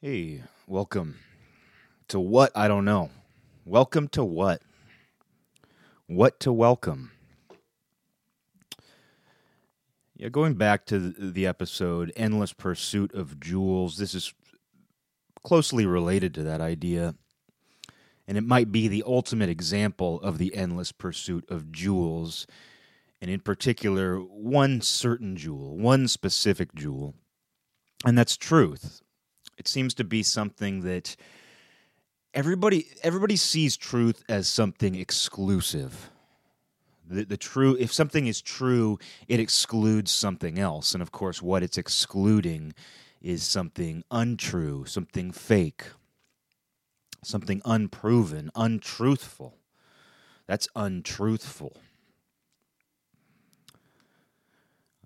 Hey, welcome to what? I don't know. Welcome to what? What to welcome? Yeah, going back to the- episode Endless Pursuit of Jewels, this is closely related to that idea. And it might be the ultimate example of the endless pursuit of jewels, and in particular, one certain jewel, one specific jewel, and that's truth. It seems to be something that everybody everybody sees truth as something exclusive. The, the true if something is true, it excludes something else, and of course, what it's excluding is something untrue, something fake, something unproven, untruthful. That's untruthful.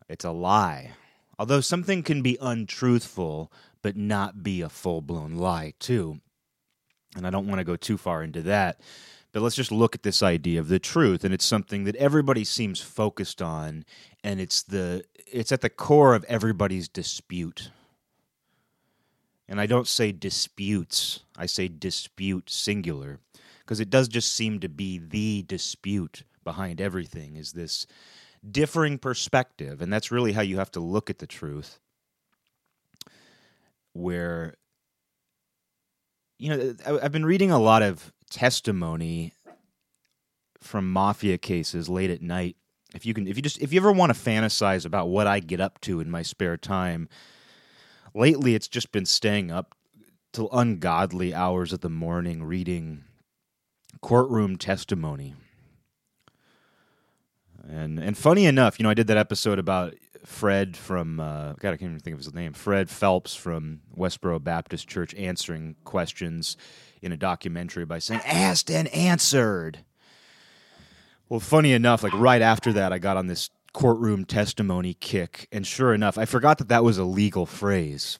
It's a lie. Although something can be untruthful but not be a full blown lie, too. And I don't want to go too far into that, but let's just look at this idea of the truth. And it's something that everybody seems focused on, and it's the it's at the core of everybody's dispute. And I don't say disputes, I say dispute singular, because it does just seem to be the dispute behind everything is this differing perspective. And that's really how you have to look at the truth. Where, you know, I've been reading a lot of testimony from mafia cases late at night. If you can, if you just, if you ever want to fantasize about what I get up to in my spare time, lately it's just been staying up till ungodly hours of the morning reading courtroom testimony. And and funny enough, you know, I did that episode about Fred from uh, God, I can't even think of his name. Fred Phelps from Westboro Baptist Church answering questions in a documentary by saying "asked and answered." Well, funny enough, like right after that, I got on this courtroom testimony kick, and sure enough, I forgot that that was a legal phrase.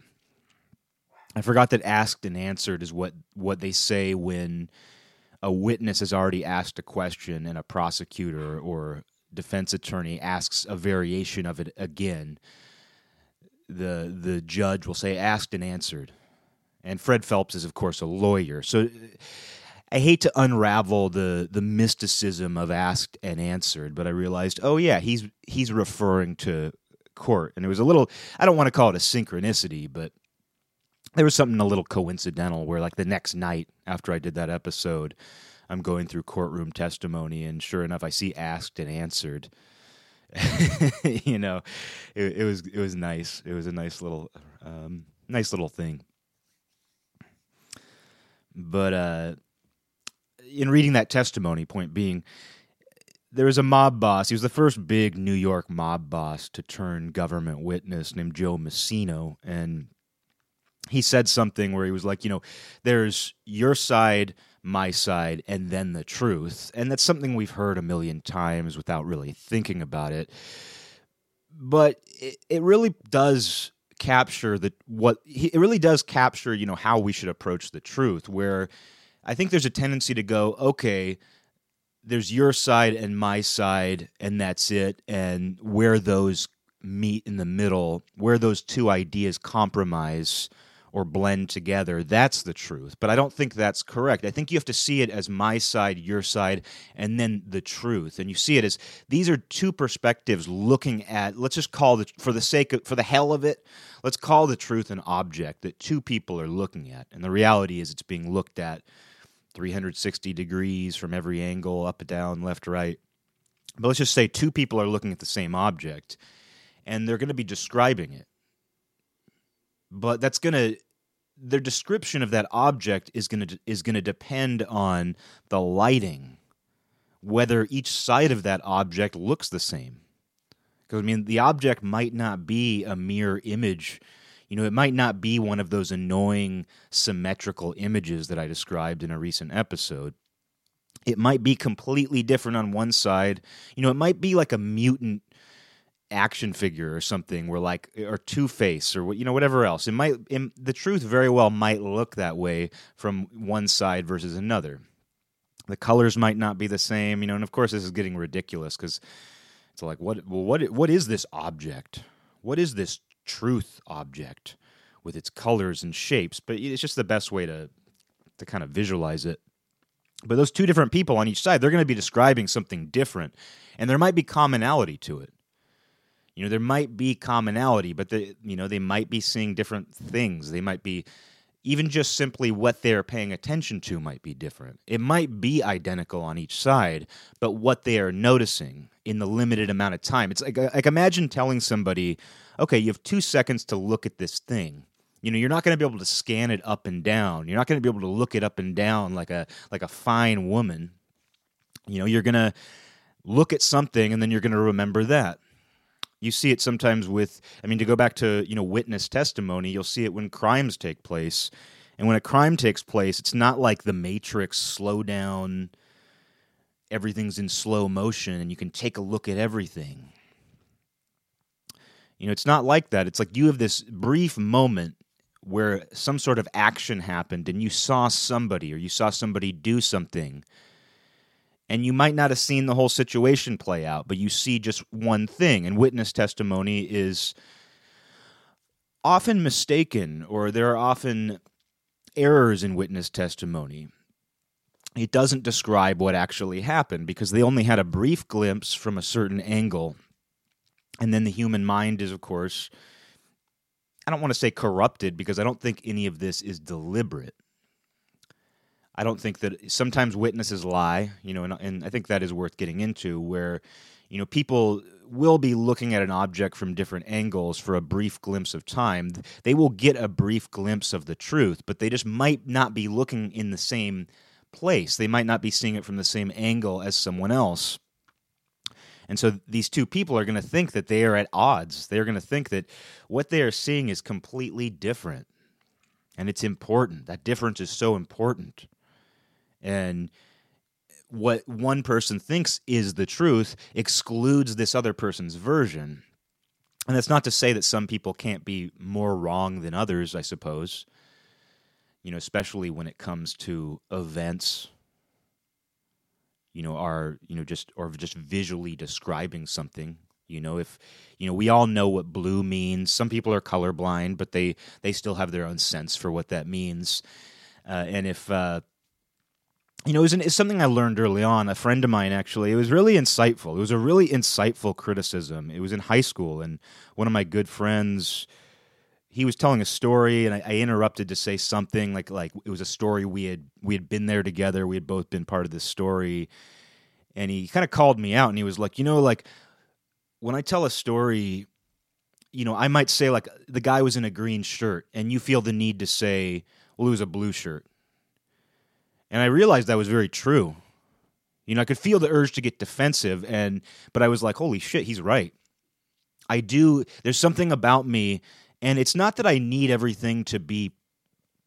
I forgot that asked and answered is what what they say when a witness has already asked a question and a prosecutor or defense attorney asks a variation of it again. The the judge will say asked and answered. And Fred Phelps is of course a lawyer. So I hate to unravel the the mysticism of asked and answered, but I realized, oh yeah, he's he's referring to court. And it was a little I don't want to call it a synchronicity, but there was something a little coincidental where like the next night after I did that episode, I'm going through courtroom testimony and sure enough I see asked and answered. you know, it, it was it was nice. It was a nice little um, nice little thing. But uh in reading that testimony, point being, there was a mob boss. He was the first big New York mob boss to turn government witness named Joe Massino. And he said something where he was like, you know, there's your side, my side, and then the truth. And that's something we've heard a million times without really thinking about it. But it, it really does capture the what it really does capture, you know, how we should approach the truth where I think there's a tendency to go, okay, there's your side and my side, and that's it. And where those meet in the middle, where those two ideas compromise or blend together, that's the truth. But I don't think that's correct. I think you have to see it as my side, your side, and then the truth. And you see it as these are two perspectives looking at, let's just call it, for the sake of, for the hell of it, let's call the truth an object that two people are looking at. And the reality is it's being looked at 360 degrees from every angle, up and down, left, right. But let's just say two people are looking at the same object and they're going to be describing it. But that's going to their description of that object is going to is going to depend on the lighting whether each side of that object looks the same. Because I mean the object might not be a mere image you know, it might not be one of those annoying symmetrical images that I described in a recent episode. It might be completely different on one side. You know, it might be like a mutant action figure or something where like or two face or you know whatever else it might it, the truth very well might look that way from one side versus another the colors might not be the same you know and of course this is getting ridiculous because it's like what well what what is this object what is this truth object with its colors and shapes, but it's just the best way to to kind of visualize it. But those two different people on each side, they're going to be describing something different, and there might be commonality to it. You know, there might be commonality, but they, you know, they might be seeing different things. They might be even just simply what they're paying attention to might be different. It might be identical on each side, but what they are noticing in the limited amount of time. It's like like imagine telling somebody, "Okay, you have 2 seconds to look at this thing." You know, you're not going to be able to scan it up and down. You're not going to be able to look it up and down like a like a fine woman. You know, you're going to look at something and then you're going to remember that. You see it sometimes with I mean to go back to, you know, witness testimony, you'll see it when crimes take place. And when a crime takes place, it's not like the Matrix slow down everything's in slow motion and you can take a look at everything. You know, it's not like that. It's like you have this brief moment where some sort of action happened and you saw somebody or you saw somebody do something and you might not have seen the whole situation play out but you see just one thing and witness testimony is often mistaken or there are often errors in witness testimony it doesn't describe what actually happened because they only had a brief glimpse from a certain angle and then the human mind is of course I don't want to say corrupted because I don't think any of this is deliberate. I don't think that sometimes witnesses lie, you know, and, and I think that is worth getting into where, you know, people will be looking at an object from different angles for a brief glimpse of time. They will get a brief glimpse of the truth, but they just might not be looking in the same place. They might not be seeing it from the same angle as someone else. And so these two people are going to think that they are at odds. They're going to think that what they are seeing is completely different. And it's important. That difference is so important. And what one person thinks is the truth excludes this other person's version. And that's not to say that some people can't be more wrong than others, I suppose. You know, especially when it comes to events you know are you know just or just visually describing something you know if you know we all know what blue means some people are colorblind but they they still have their own sense for what that means uh, and if uh, you know it's something i learned early on a friend of mine actually. It was really insightful. It was a really insightful criticism. It was in high school and one of my good friends he was telling a story and I, I, interrupted to say something like like it was a story we had we had been there together. We had both been part of this story. And he kind of called me out and he was like you know like when i tell a story you know i might say like the guy was in a green shirt and you feel the need to say well it was a blue shirt and i realized that was very true you know i could feel the urge to get defensive and but i was like holy shit he's right i do there's something about me and it's not that I need everything to be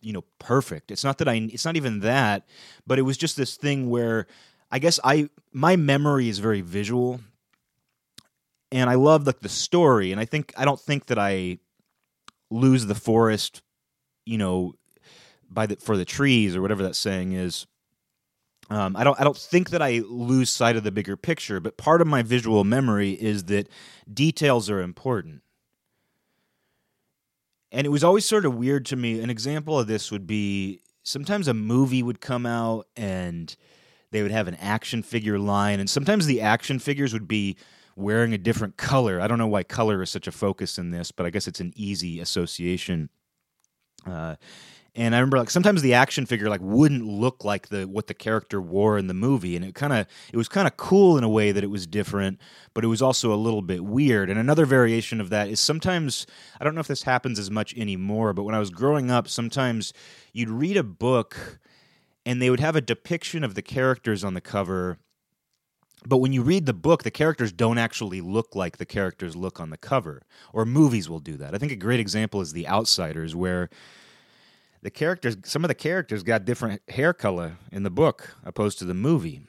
you know perfect. It's not that I it's not even that, but it was just this thing where I guess I my memory is very visual and I love like the story and I think I don't think that I lose the forest, you know, by the for the trees or whatever that saying is. Um, I don't. I don't think that I lose sight of the bigger picture, but part of my visual memory is that details are important and it was always sort of weird to me. An example of this would be sometimes a movie would come out and they would have an action figure line, and sometimes the action figures would be wearing a different color. I don't know why color is such a focus in this, but I guess it's an easy association. Uh, and I remember like sometimes the action figure like wouldn't look like the what the character wore in the movie, and it kind of it was kind of cool in a way that it was different, but it was also a little bit weird. And another variation of that is sometimes I don't know if this happens as much anymore, but when I was growing up, sometimes you'd read a book and they would have a depiction of the characters on the cover but when you read the book, the characters don't actually look like the characters look on the cover. Or movies will do that. I think a great example is The Outsiders, where the characters, some of the characters got different hair color in the book opposed to the movie.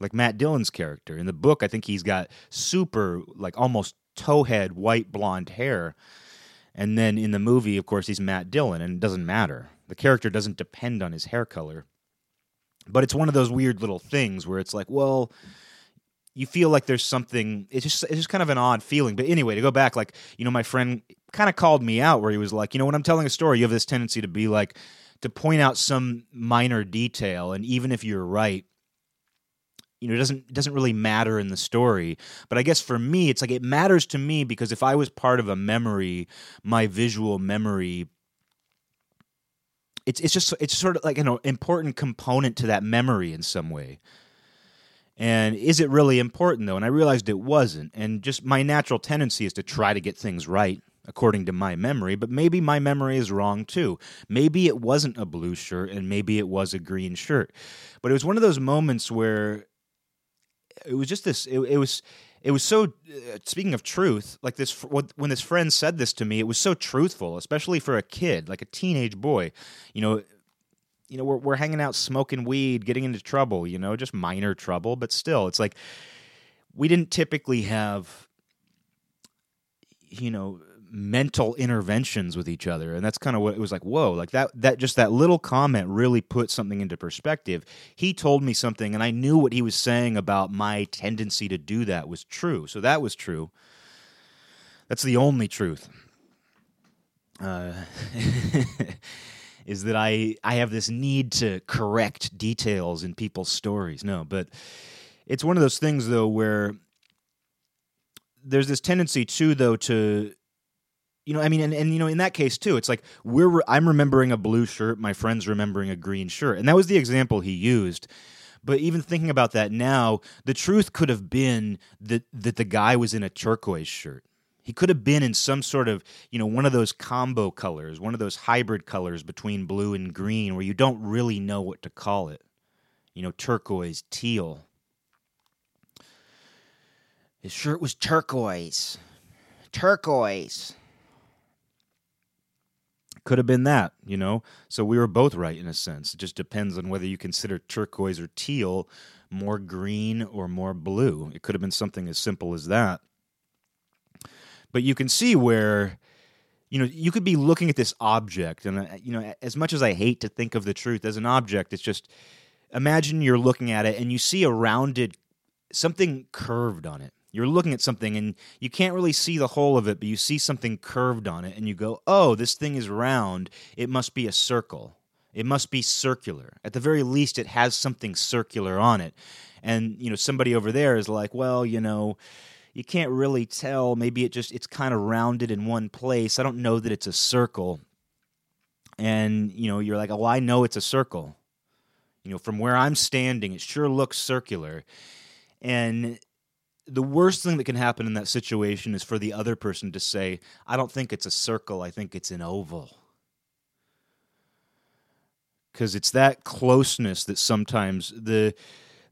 Like Matt Dillon's character in the book, I think he's got super, like almost towhead white blonde hair. And then in the movie, of course, he's Matt Dillon, and it doesn't matter. The character doesn't depend on his hair color. But it's one of those weird little things where it's like, well, you feel like there's something. It's just it's just kind of an odd feeling. But anyway, to go back, like you know, my friend kind of called me out where he was like, you know, when I'm telling a story, you have this tendency to be like to point out some minor detail, and even if you're right, you know, it doesn't it doesn't really matter in the story. But I guess for me, it's like it matters to me because if I was part of a memory, my visual memory it's it's just it's sort of like an important component to that memory in some way. And is it really important though? And I realized it wasn't. And just my natural tendency is to try to get things right according to my memory, but maybe my memory is wrong too. Maybe it wasn't a blue shirt and maybe it was a green shirt. But it was one of those moments where it was just this it, it was it was so uh, speaking of truth like this when this friend said this to me it was so truthful especially for a kid like a teenage boy you know you know we're we're hanging out smoking weed getting into trouble you know just minor trouble but still it's like we didn't typically have you know mental interventions with each other. And that's kind of what it was like whoa like that that just that little comment really put something into perspective. He told me something and i knew what he was saying about my tendency to do that was true. So that was true. That's the only truth. Uh, is that i i have this need to correct details in people's stories no but it's one of those things though where there's this tendency too though to you know, I mean, and, and you know, in that case too, it's like we're I'm remembering a blue shirt, my friend's remembering a green shirt, and that was the example he used. But even thinking about that now, the truth could have been that that the guy was in a turquoise shirt. He could have been in some sort of, you know, one of those combo colors, one of those hybrid colors between blue and green where you don't really know what to call it. You know, turquoise, teal. His shirt was turquoise. Turquoise could have been that, you know? So we were both right in a sense. It just depends on whether you consider turquoise or teal more green or more blue. It could have been something as simple as that. But you can see where you know you could be looking at this object and uh, you know as much as I hate to think of the truth as an object it's just imagine you're looking at it and you see a rounded something curved on it you're looking at something and you can't really see the whole of it, but you see something curved on it and you go, oh, this thing is round. It must be a circle. It must be circular. At the very least, it has something circular on it. And, you know, somebody over there is like, well, you know, you can't really tell. Maybe it just, it's kind of rounded in one place. I don't know that it's a circle. And, you know, you're like, oh, I know it's a circle. You know, from where I'm standing, it sure looks circular. And the worst thing that can happen in that situation is for the other person to say, I don't think it's a circle, I think it's an oval. Because it's that closeness that sometimes the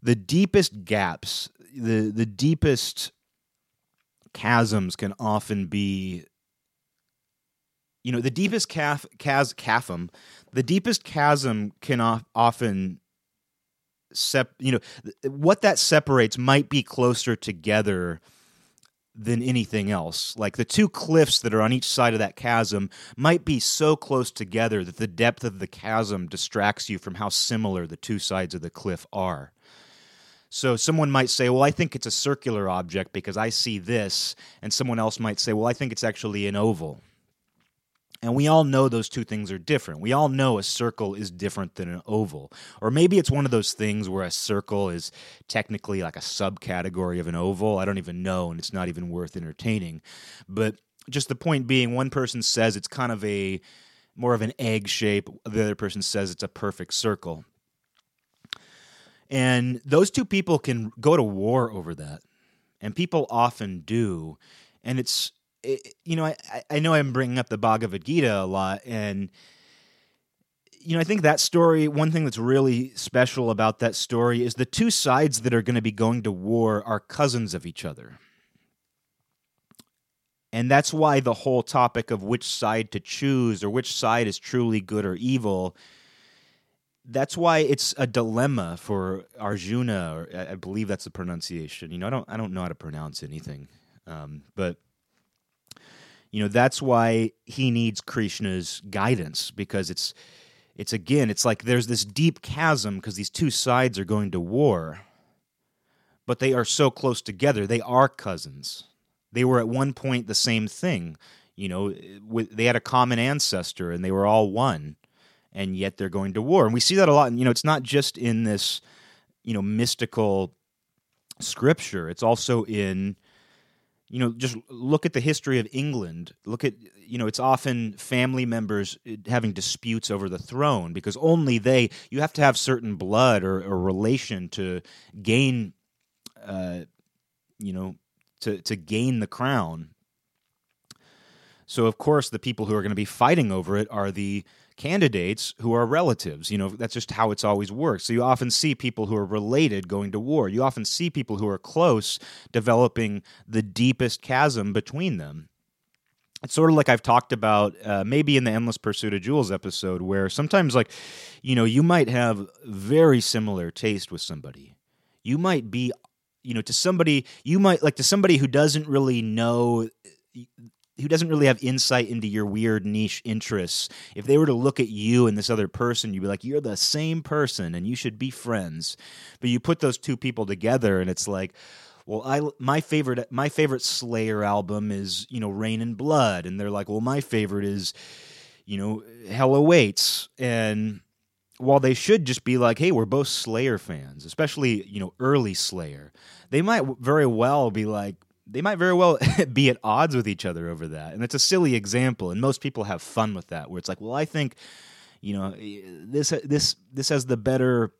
the deepest gaps, the the deepest chasms can often be you know the deepest calf chas chasm the deepest chasm can often sep you know what that separates might be closer together than anything else. Like the two cliffs that are on each side of that chasm might be so close together that the depth of the chasm distracts you from how similar the two sides of the cliff are. So someone might say, "Well, I think it's a circular object because I see this," and someone else might say, "Well, I think it's actually an oval." And we all know those two things are different. We all know a circle is different than an oval. Or maybe it's one of those things where a circle is technically like a subcategory of an oval. I don't even know, and it's not even worth entertaining. But just the point being, one person says it's kind of a more of an egg shape, the other person says it's a perfect circle. And those two people can go to war over that. And people often do. And it's it, you know, I, I know I'm bringing up the Bhagavad Gita a lot, and you know, I think that story. One thing that's really special about that story is the two sides that are going to be going to war are cousins of each other. And that's why the whole topic of which side to choose or which side is truly good or evil, that's why it's a dilemma for Arjuna, or I believe that's the pronunciation. You know, I don't I don't know how to pronounce anything. Um, but you know that's why he needs krishna's guidance because it's it's again it's like there's this deep chasm because these two sides are going to war but they are so close together. They are cousins. They were at one point the same thing. You know, they had a common ancestor and they were all one, and yet they're going to war. And we see that a lot. And, you know, it's not just in this, you know, mystical scripture, it's also in you know just look at the history of england look at you know it's often family members uh, having disputes over the throne because only they you have to have certain blood or, or relation to gain uh, you know to to gain the crown so of course the people who are going to be fighting over it are the candidates who are relatives. You know, that's just how it's always worked. So you often see people who are related going to war. You often see people who are close developing the deepest chasm between them. It's sort of like I've talked about uh, maybe in the Endless Pursuit of Jewels episode, where sometimes, like, you know, you might have very similar taste with somebody. You might be, you know, to somebody, you might, like, to somebody who doesn't really know who doesn't really have insight into your weird niche interests, if they were to look at you and this other person, you'd be like, you're the same person and you should be friends. But you put those two people together and it's like, well, I my favorite my favorite Slayer album is you know Reign in Blood, and they're like, well, my favorite is you know Hell Awaits, and while they should just be like, hey, we're both Slayer fans, especially you know early Slayer, they might very well be like, they might very well be at odds with each other over that. And it's a silly example, and most people have fun with that. Where it's like, well, I think, you know, this this this has the better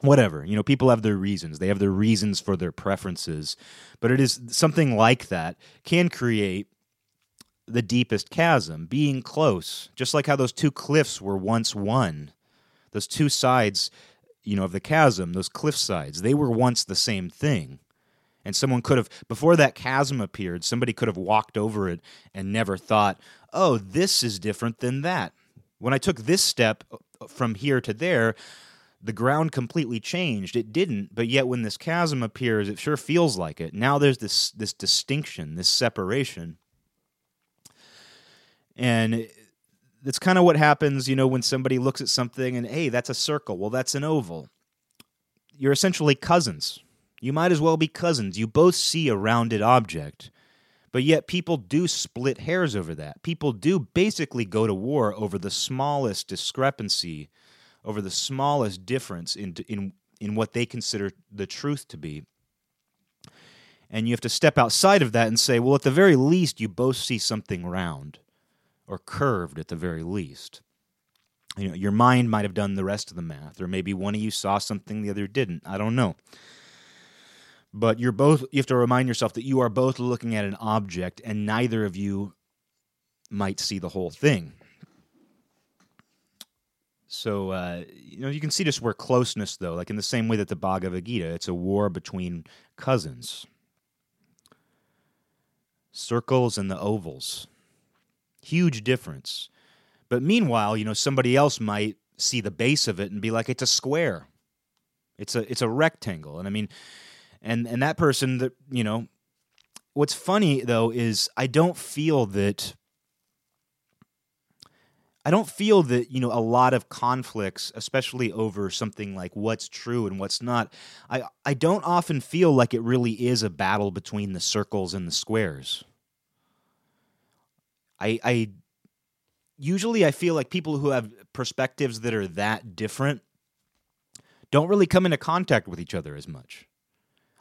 whatever you know people have their reasons they have their reasons for their preferences but it is something like that can create the deepest chasm being close just like how those two cliffs were once one those two sides you know of the chasm those cliff sides they were once the same thing and someone could have, before that chasm appeared, somebody could have walked over it and never thought, oh, this is different than that. When I took this step uh, from here to there, the ground completely changed. It didn't, but yet when this chasm appears, it sure feels like it. Now there's this this distinction, this separation. And that's kind of what happens, you know, when somebody looks at something and hey, that's a circle. Well, that's an oval. You're essentially cousins you might as well be cousins. You both see a rounded object. But yet, people do split hairs over that. People do basically go to war over the smallest discrepancy, over the smallest difference in, in, in what they consider the truth to be. And you have to step outside of that and say, well, at the very least, you both see something round or curved at the very least. You know, your mind might have done the rest of the math, or maybe one of you saw something the other didn't. I don't know but you're both you have to remind yourself that you are both looking at an object and neither of you might see the whole thing. So uh, you know you can see just where closeness though like in the same way that the bhagavad gita it's a war between cousins. Circles and the ovals. Huge difference. But meanwhile you know somebody else might see the base of it and be like it's a square. It's a it's a rectangle. And i mean and and that person that you know what's funny though is i don't feel that I don't feel that, you know, a lot of conflicts, especially over something like what's true and what's not, I, I don't often feel like it really is a battle between the circles and the squares. I, I usually I feel like people who have perspectives that are that different don't really come into contact with each other as much.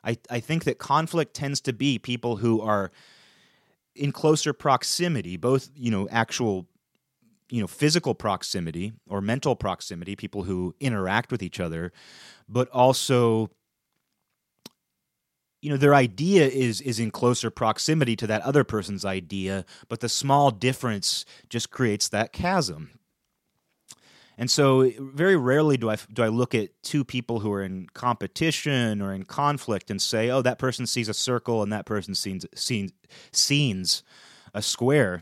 I, I think that conflict tends to be people who are in closer proximity, both, you know, actual, you know, physical proximity or mental proximity, people who interact with each other, but also you know their idea is is in closer proximity to that other person's idea but the small difference just creates that chasm and so, very rarely do I do I look at two people who are in competition or in conflict and say, "Oh, that person sees a circle and that person sees sees, sees a square."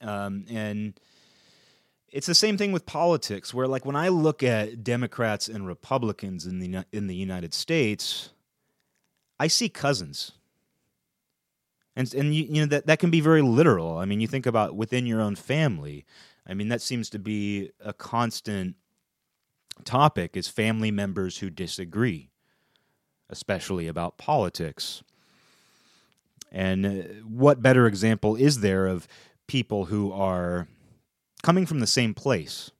Um, and it's the same thing with politics, where like when I look at Democrats and Republicans in the in the United States, I see cousins and and you, you know that that can be very literal. I mean, you think about within your own family. I mean, that seems to be a constant topic is family members who disagree. especially about politics. And uh, what better example is there of people who are coming from the same place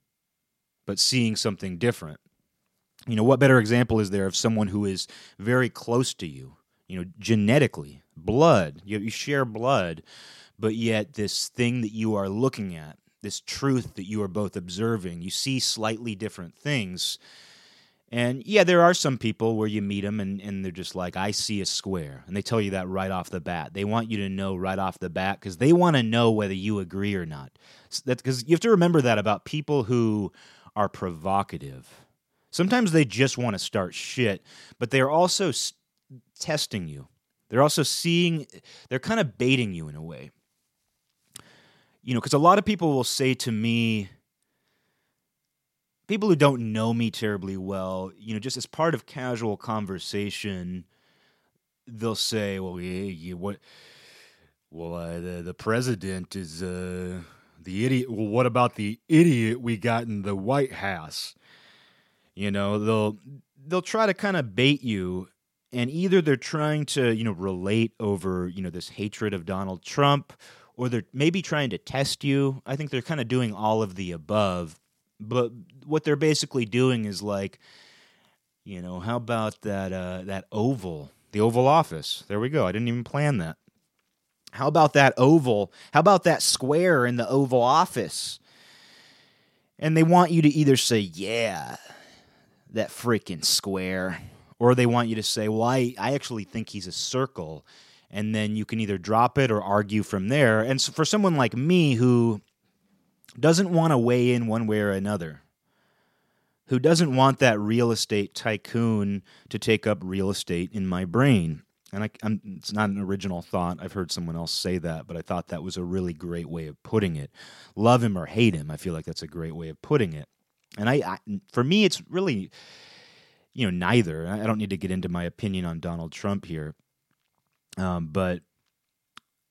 but seeing something different? You know, what better example is there of someone who is very close to you, you know, genetically, blood, you, you share blood, but yet this thing that you are looking at, this truth that you are both observing, you see slightly different things and yeah, there are some people where you meet them and, and they're just like, I see a square. And they tell you that right off the bat. They want you to know right off the bat because they want to know whether you agree or not. Because you have to remember that about people who are provocative. Sometimes they just want to start shit, but they're also s- testing you. They're also seeing, they're kind of baiting you in a way. You know, because a lot of people will say to me, people who don't know me terribly well, you know, just as part of casual conversation, they'll say, "Well, yeah, yeah what? Well, uh, the the president is uh, the idiot. Well, what about the idiot we got in the White House?" You know, they'll they'll try to kind of bait you, and either they're trying to you know relate over you know this hatred of Donald Trump, or they're maybe trying to test you. I think they're kind of doing all of the above but what they're basically doing is like, you know, how about that uh, that oval, the Oval Office? There we go. I didn't even plan that. How about that oval? How about that square in the Oval Office? And they want you to either say, "Yeah, that freaking square," or they want you to say, "Well, I, I actually think he's a circle." And then you can either drop it or argue from there. And so for someone like me who doesn't want to weigh in one way or another, who doesn't want that real estate tycoon to take up real estate in my brain. And I, it's not an original thought. I've heard someone else say that, but I thought that was a really great way of putting it. Love him or hate him, I feel like that's a great way of putting it. And I, I for me, it's really, you know, neither. I don't need to get into my opinion on Donald Trump here, um, but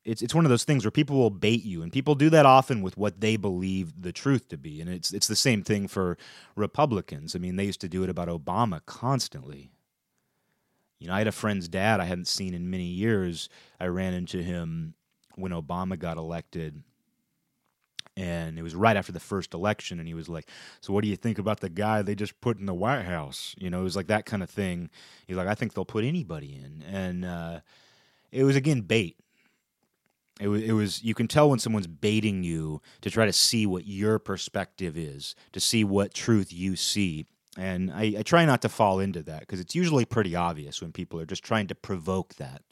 it's it's one of those things where people will bait you, and people do that often with what they believe the truth to be, and it's it's the same thing for Republicans. I mean, they used to do it about Obama constantly. You know, I had a friend's dad I hadn't seen in many years. I ran into him when Obama got elected, and it was right after the first election, and he was like, "So, what do you think about the guy they just put in the White House?" You know, it was like that kind of thing. He's like, "I think they'll put anybody in," and uh, it was again bait it was, it was you can tell when someone's baiting you to try to see what your perspective is, to see what truth you see. And I, I try not to fall into that because it's usually pretty obvious when people are just trying to provoke that.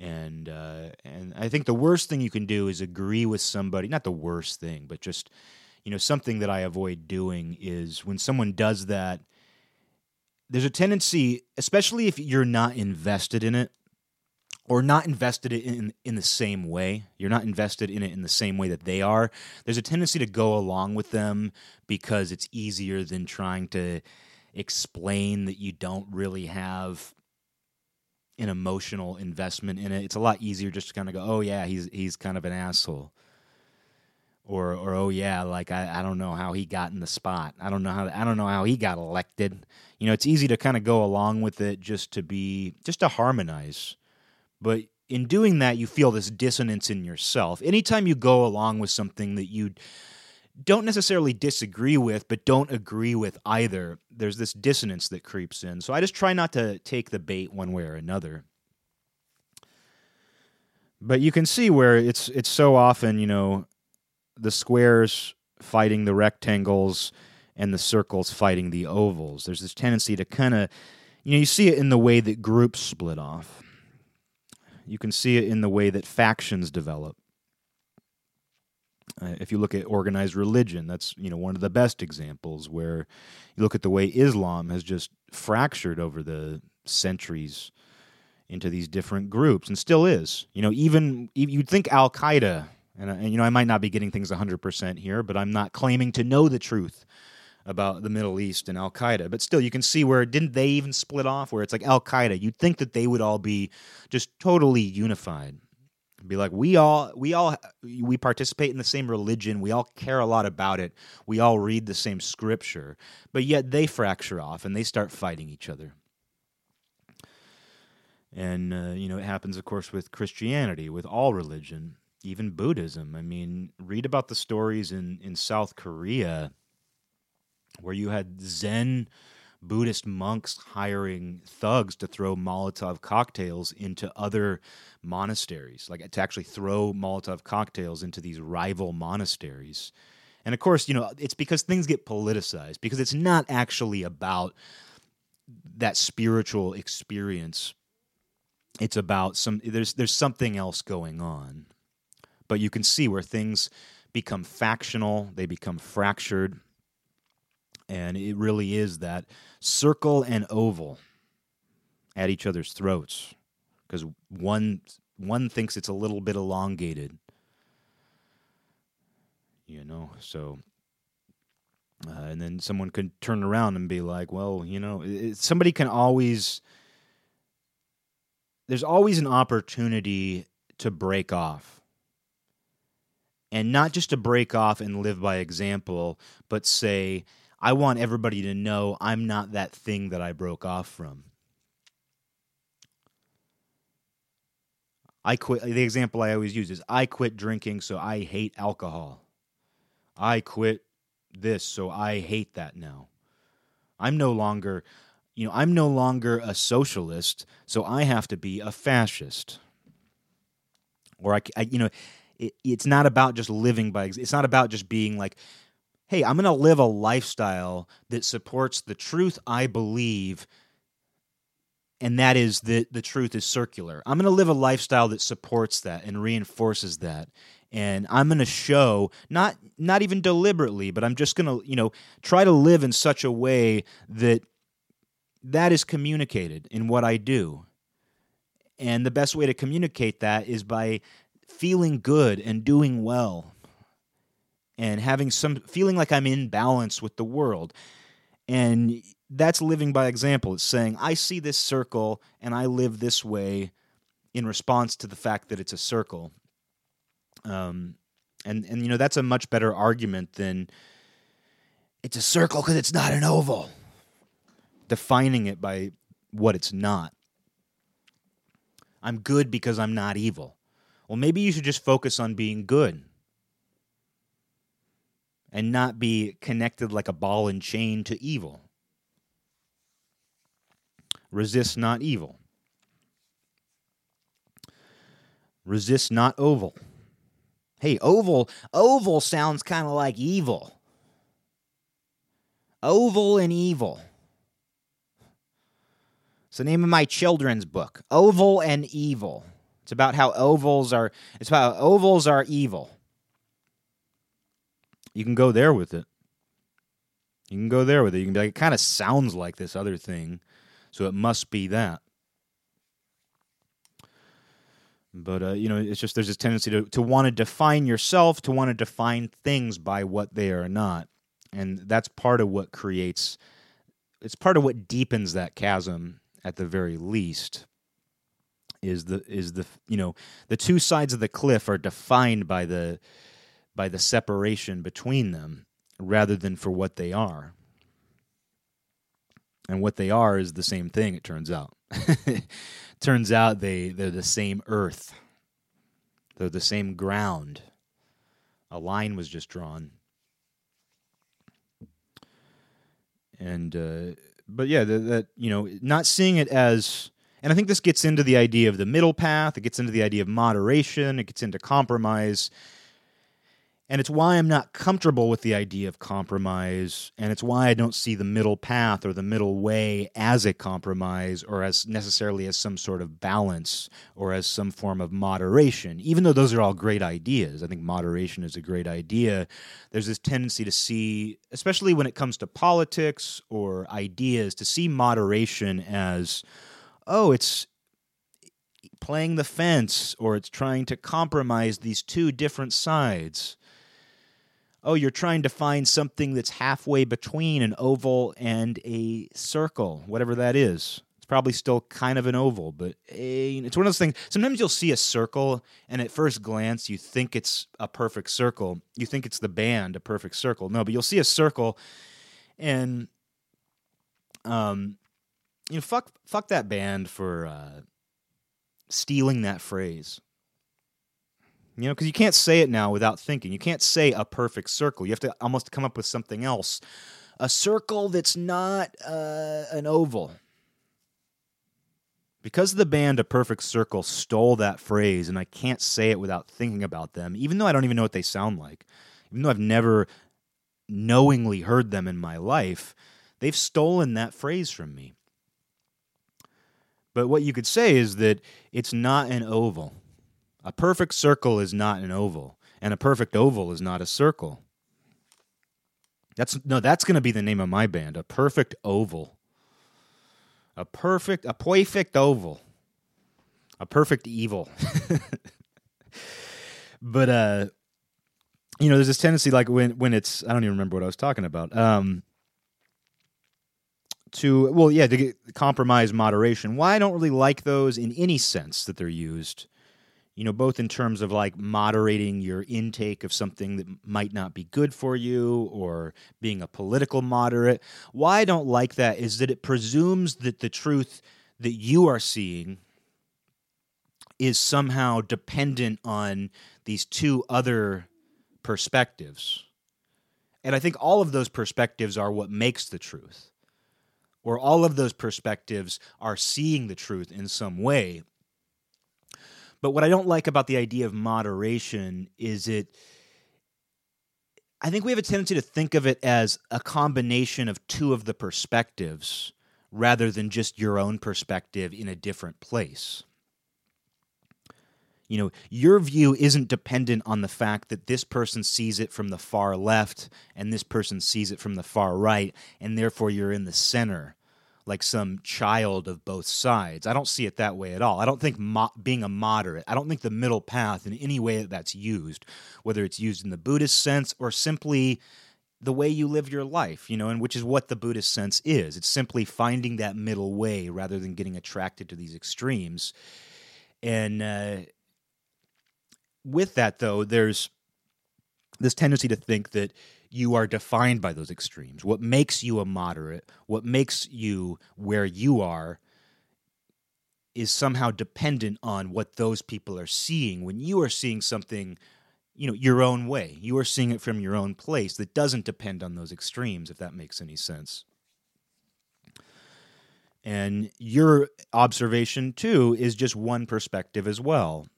And uh, and I think the worst thing you can do is agree with somebody. Not the worst thing, but just you know something that I avoid doing is when someone does that. There's a tendency, especially if you're not invested in it, or not invested in in the same way. You're not invested in it in the same way that they are. There's a tendency to go along with them because it's easier than trying to explain that you don't really have an emotional investment in it. It's a lot easier just to kind of go, "Oh yeah, he's he's kind of an asshole." Or or oh yeah, like I, I don't know how he got in the spot. I don't know how I don't know how he got elected. You know, it's easy to kind of go along with it just to be just to harmonize but in doing that, you feel this dissonance in yourself. Anytime you go along with something that you don't necessarily disagree with, but don't agree with either, there's this dissonance that creeps in. So I just try not to take the bait one way or another. But you can see where it's it's so often, you know, the squares fighting the rectangles and the circles fighting the ovals. There's this tendency to kind of, you know, you see it in the way that groups split off you can see it in the way that factions develop. Uh, if you look at organized religion, that's you know one of the best examples where you look at the way Islam has just fractured over the centuries into these different groups and still is. You know, even you'd think Al Qaeda, and, and you know I might not be getting things 100% here, but I'm not claiming to know the truth about the Middle East and Al Qaeda. But still, you can see where didn't they even split off? Where it's like Al Qaeda, you'd think that they would all be just totally unified. Be like we all we all we participate in the same religion. We all care a lot about it. We all read the same scripture, but yet they fracture off and they start fighting each other. And, uh, you know, it happens, of course, with Christianity, with all religion, even Buddhism. I mean, read about the stories in, in South Korea where you had Zen Buddhist monks hiring thugs to throw Molotov cocktails into other monasteries, like to actually throw Molotov cocktails into these rival monasteries. And of course, you know, it's because things get politicized, because it's not actually about that spiritual experience. It's about some there's there's something else going on. But you can see where things become factional, they become fractured, and it really is that circle and oval at each other's throats because one one thinks it's a little bit elongated. You know so uh, and then someone could turn around and be like well you know it, somebody can always there's always an opportunity to break off. And not just to break off and live by example but say I want everybody to know I'm not that thing that I broke off from. I quit. The example I always use is I quit drinking, so I hate alcohol. I quit this, so I hate that now. I'm no longer, you know, I'm no longer a socialist, so I have to be a fascist. Or I, I you know, it, it's not about just living by. It's not about just being like, hey, I'm going to live a lifestyle that supports the truth I believe, and that is that the truth is circular. I'm going to live a lifestyle that supports that and reinforces that. And I'm going to show not not even deliberately, but I'm just going to, you know, try to live in such a way that that is communicated in what I do. And the best way to communicate that is by feeling good and doing well and having some feeling like I'm in balance with the world. And that's living by example. It's saying, I see this circle and I live this way in response to the fact that it's a circle. Um, and, and, you know, that's a much better argument than it's a circle because it's not an oval, defining it by what it's not. I'm good because I'm not evil. Well, maybe you should just focus on being good and not be connected like a ball and chain to evil. Resist not evil. Resist not oval. Hey, oval, oval sounds kind of like evil. Oval and evil. It's the name of my children's book, Oval and Evil. It's about how ovals are it's about ovals are evil. You can go there with it. You can go there with it. You can be like, it kind of sounds like this other thing, so it must be that. But uh, you know, it's just there's this tendency to to want to define yourself, to want to define things by what they are not, and that's part of what creates. It's part of what deepens that chasm at the very least. Is the is the you know the two sides of the cliff are defined by the by the separation between them rather than for what they are. And what they are is the same thing, it turns out. turns out they, they're the same earth, they're the same ground. A line was just drawn. And, uh, but yeah, that, that, you know, not seeing it as, and I think this gets into the idea of the middle path, it gets into the idea of moderation, it gets into compromise and it's why I'm not comfortable with the idea of compromise. And it's why I don't see the middle path or the middle way as a compromise or as necessarily as some sort of balance or as some form of moderation. Even though those are all great ideas, I think moderation is a great idea. There's this tendency to see, especially when it comes to politics or ideas, to see moderation as, oh, it's playing the fence or it's trying to compromise these two different sides oh, you're trying to find something that's halfway between an oval and a circle, whatever that is. It's probably still kind of an oval, but a, it's one of those things. Sometimes you'll see a circle, and at first glance, you think it's a perfect circle. You think it's the band, a perfect circle. No, but you'll see a circle, and um, you know, fuck, fuck that band for uh, stealing that phrase. You know, because you can't say it now without thinking. You can't say a perfect circle. You have to almost come up with something else. A circle that's not uh, an oval. Because the band A Perfect Circle stole that phrase, and I can't say it without thinking about them, even though I don't even know what they sound like, even though I've never knowingly heard them in my life, they've stolen that phrase from me. But what you could say is that it's not an oval. A perfect circle is not an oval, and a perfect oval is not a circle. That's no, that's going to be the name of my band, a perfect oval. A perfect, a perfect oval. A perfect evil. but uh you know, there's this tendency like when when it's I don't even remember what I was talking about. Um to well, yeah, to compromise moderation. Why I don't really like those in any sense that they're used. You know, both in terms of like moderating your intake of something that might not be good for you or being a political moderate. Why I don't like that is that it presumes that the truth that you are seeing is somehow dependent on these two other perspectives. And I think all of those perspectives are what makes the truth or all of those perspectives are seeing the truth in some way. But what I don't like about the idea of moderation is it. I think we have a tendency to think of it as a combination of two of the perspectives rather than just your own perspective in a different place. You know, your view isn't dependent on the fact that this person sees it from the far left and this person sees it from the far right, and therefore you're in the center like some child of both sides. I don't see it that way at all. I don't think mo- being a moderate, I don't think the middle path in any way that that's used, whether it's used in the Buddhist sense or simply the way you live your life, you know, and which is what the Buddhist sense is. It's simply finding that middle way rather than getting attracted to these extremes. And uh, with that, though, there's this tendency to think that you are defined by those extremes. What makes you a moderate, what makes you where you are, is somehow dependent on what those people are seeing. When you are seeing something, you know, your own way, you are seeing it from your own place that doesn't depend on those extremes, if that makes any sense. And your observation, too, is just one perspective as well.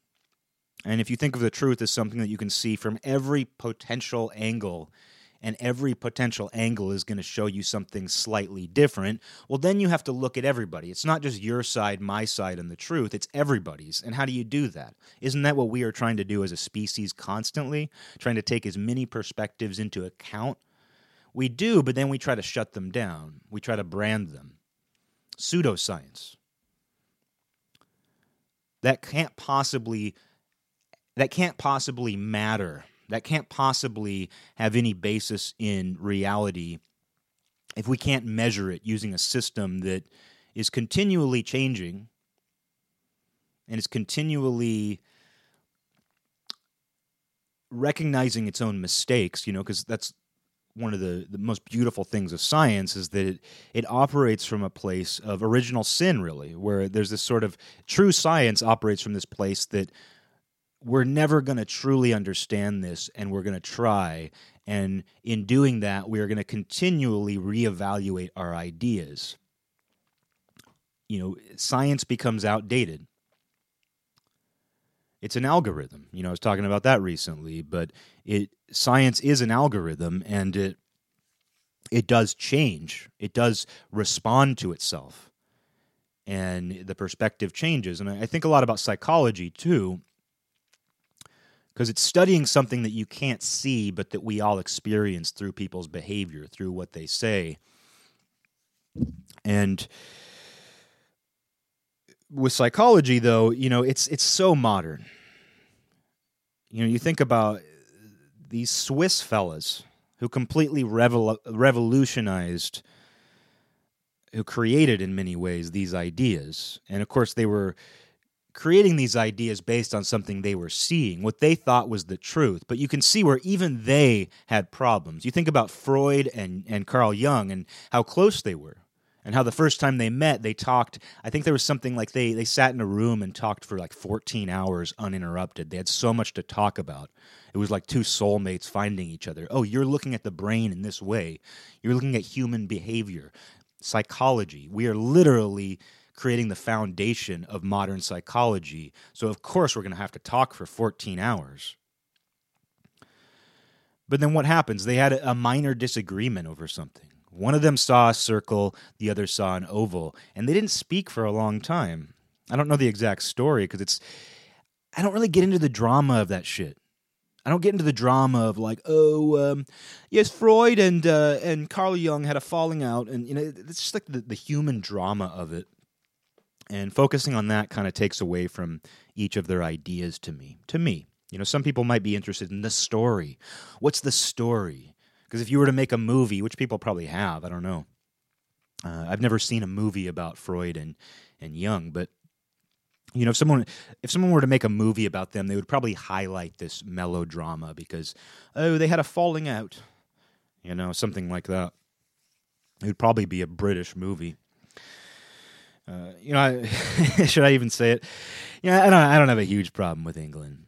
And if you think of the truth as something that you can see from every potential angle, and every potential angle is going to show you something slightly different, well, then you have to look at everybody. It's not just your side, my side, and the truth, it's everybody's. And how do you do that? Isn't that what we are trying to do as a species constantly? Trying to take as many perspectives into account? We do, but then we try to shut them down, we try to brand them. Pseudoscience. That can't possibly that can't possibly matter. That can't possibly have any basis in reality if we can't measure it using a system that is continually changing and is continually recognizing its own mistakes, you know, because that's one of the, the most beautiful things of science is that it, it operates from a place of original sin, really, where there's this sort of true science operates from this place that we're never going to truly understand this and we're going to try and in doing that we are going to continually reevaluate our ideas. You know science becomes outdated. It's an algorithm. You know i was talking about that recently but it science is an algorithm and it it does change. It does respond to itself. And the perspective changes. And i think a lot about psychology too because it's studying something that you can't see but that we all experience through people's behavior through what they say. And with psychology though you know it's it's so modern. You know you think about these swiss fellas who completely revol- revolutionized who created in many ways these ideas. And of course they were creating these ideas based on something they were seeing, what they thought was the truth. But you can see where even they had problems. You think about Freud and, and Carl Jung and how close they were. and how the first time they met, they talked. I think there was something like they they sat in a room and talked for like 14 hours uninterrupted. They had so much to talk about. It was like two soulmates finding each other. Oh, you're looking at the brain in this way. You're looking at human behavior, psychology. We are literally creating the foundation of modern psychology. So of course we're going to have to talk for 14 hours. But then what happens? They had a minor disagreement over something. One of them saw a circle, the other saw an oval, and they didn't speak for a long time. I don't know the exact story because it's. I don't really get into the drama of that shit. I don't get into the drama of like, oh, um, yes, Freud and uh, and Carl Jung had a falling out, and you know, it's just like the, the human drama of it. And focusing on that kind of takes away from each of their ideas to me. To me, you know, some people might be interested in the story. What's the story? Because if you were to make a movie, which people probably have, I don't know. Uh, I've never seen a movie about Freud and and Jung, but you know, if someone if someone were to make a movie about them, they would probably highlight this melodrama because oh, they had a falling out, you know, something like that. It would probably be a British movie. Uh, you know, should I even say it? Yeah, I don't. I don't have a huge problem with England.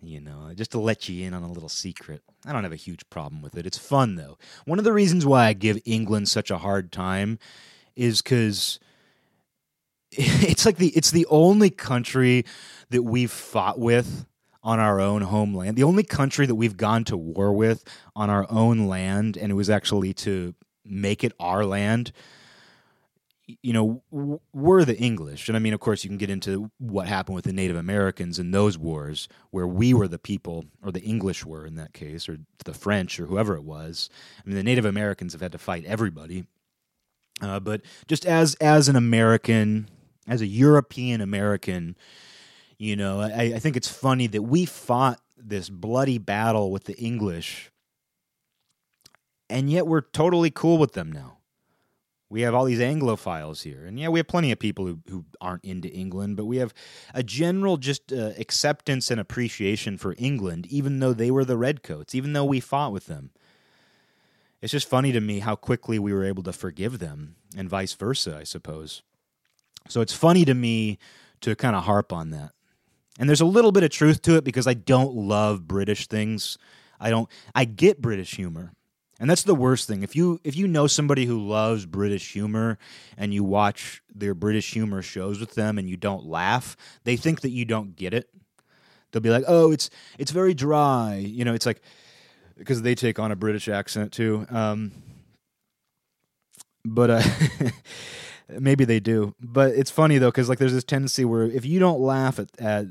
You know, just to let you in on a little secret. I don't have a huge problem with it. It's fun though. One of the reasons why I give England such a hard time is because it's like the it's the only country that we've fought with on our own homeland. The only country that we've gone to war with on our own land, and it was actually to make it our land you know, we're the English. And I mean, of course, you can get into what happened with the Native Americans in those wars, where we were the people, or the English were in that case, or the French, or whoever it was. I mean, the Native Americans have had to fight everybody. Uh, but just as as an American, as a European American, you know, I, I think it's funny that we fought this bloody battle with the English, and yet we're totally cool with them now we have all these Anglophiles here. And yeah, we have plenty of people who, who aren't into England, but we have a general just uh, acceptance and appreciation for England, even though they were the Redcoats, even though we fought with them. It's just funny to me how quickly we were able to forgive them, and vice versa, I suppose. So it's funny to me to kind of harp on that. And there's a little bit of truth to it because I don't love British things. I don't I get British humor. And that's the worst thing. If you if you know somebody who loves British humor and you watch their British humor shows with them and you don't laugh, they think that you don't get it. They'll be like, "Oh, it's it's very dry." You know, it's like because they take on a British accent too. Um, but uh, maybe they do. But it's funny though because like there's this tendency where if you don't laugh at, at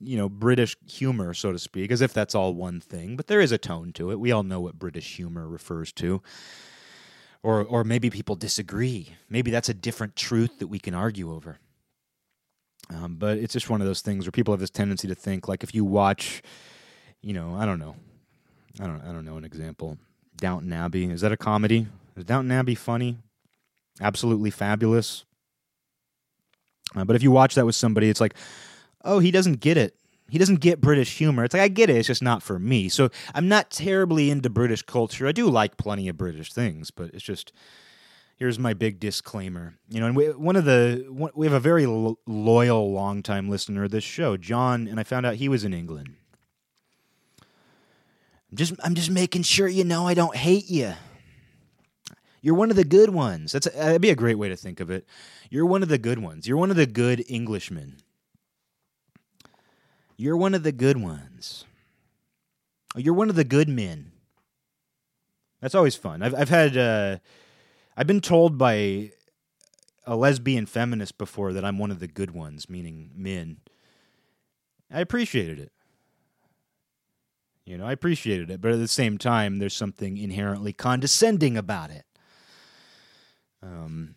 you know British humor, so to speak, as if that's all one thing. But there is a tone to it. We all know what British humor refers to, or or maybe people disagree. Maybe that's a different truth that we can argue over. Um, but it's just one of those things where people have this tendency to think like if you watch, you know, I don't know, I don't I don't know an example. Downton Abbey is that a comedy? Is Downton Abbey funny? Absolutely fabulous. Uh, but if you watch that with somebody, it's like oh, he doesn't get it. He doesn't get British humor. It's like I get it. It's just not for me. So I'm not terribly into British culture. I do like plenty of British things, but it's just here's my big disclaimer. You know, and we, one of the we have a very lo- loyal, longtime listener of this show, John, and I found out he was in England. I'm just I'm just making sure you know I don't hate you. You're one of the good ones. That's a, that'd be a great way to think of it. You're one of the good ones. You're one of the good Englishmen. You're one of the good ones. You're one of the good men. That's always fun. I've I've had uh, I've been told by a lesbian feminist before that I'm one of the good ones, meaning men. I appreciated it. You know, I appreciated it, but at the same time, there's something inherently condescending about it. Um,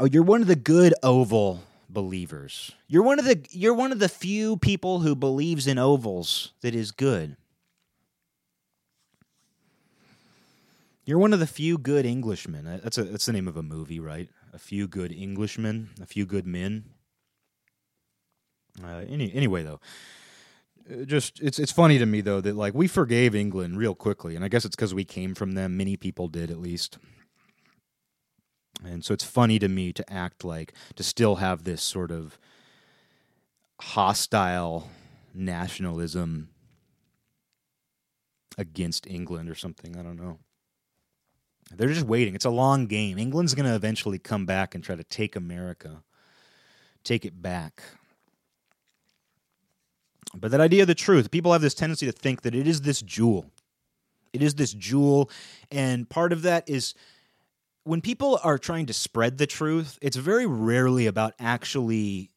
oh, you're one of the good oval believers. You're one of the you're one of the few people who believes in ovals that is good. You're one of the few good Englishmen. Uh, that's a that's the name of a movie, right? A few good Englishmen, a few good men. Uh, any anyway though, uh, just it's it's funny to me though that like we forgave England real quickly, and I guess it's because we came from them. Many people did at least. And so it's funny to me to act like, to still have this sort of hostile nationalism against England or something. I don't know. They're just waiting. It's a long game. England's going to eventually come back and try to take America, take it back. But that idea of the truth, people have this tendency to think that it is this jewel. It is this jewel. And part of that is when people are trying to spread the truth, it's very rarely about actually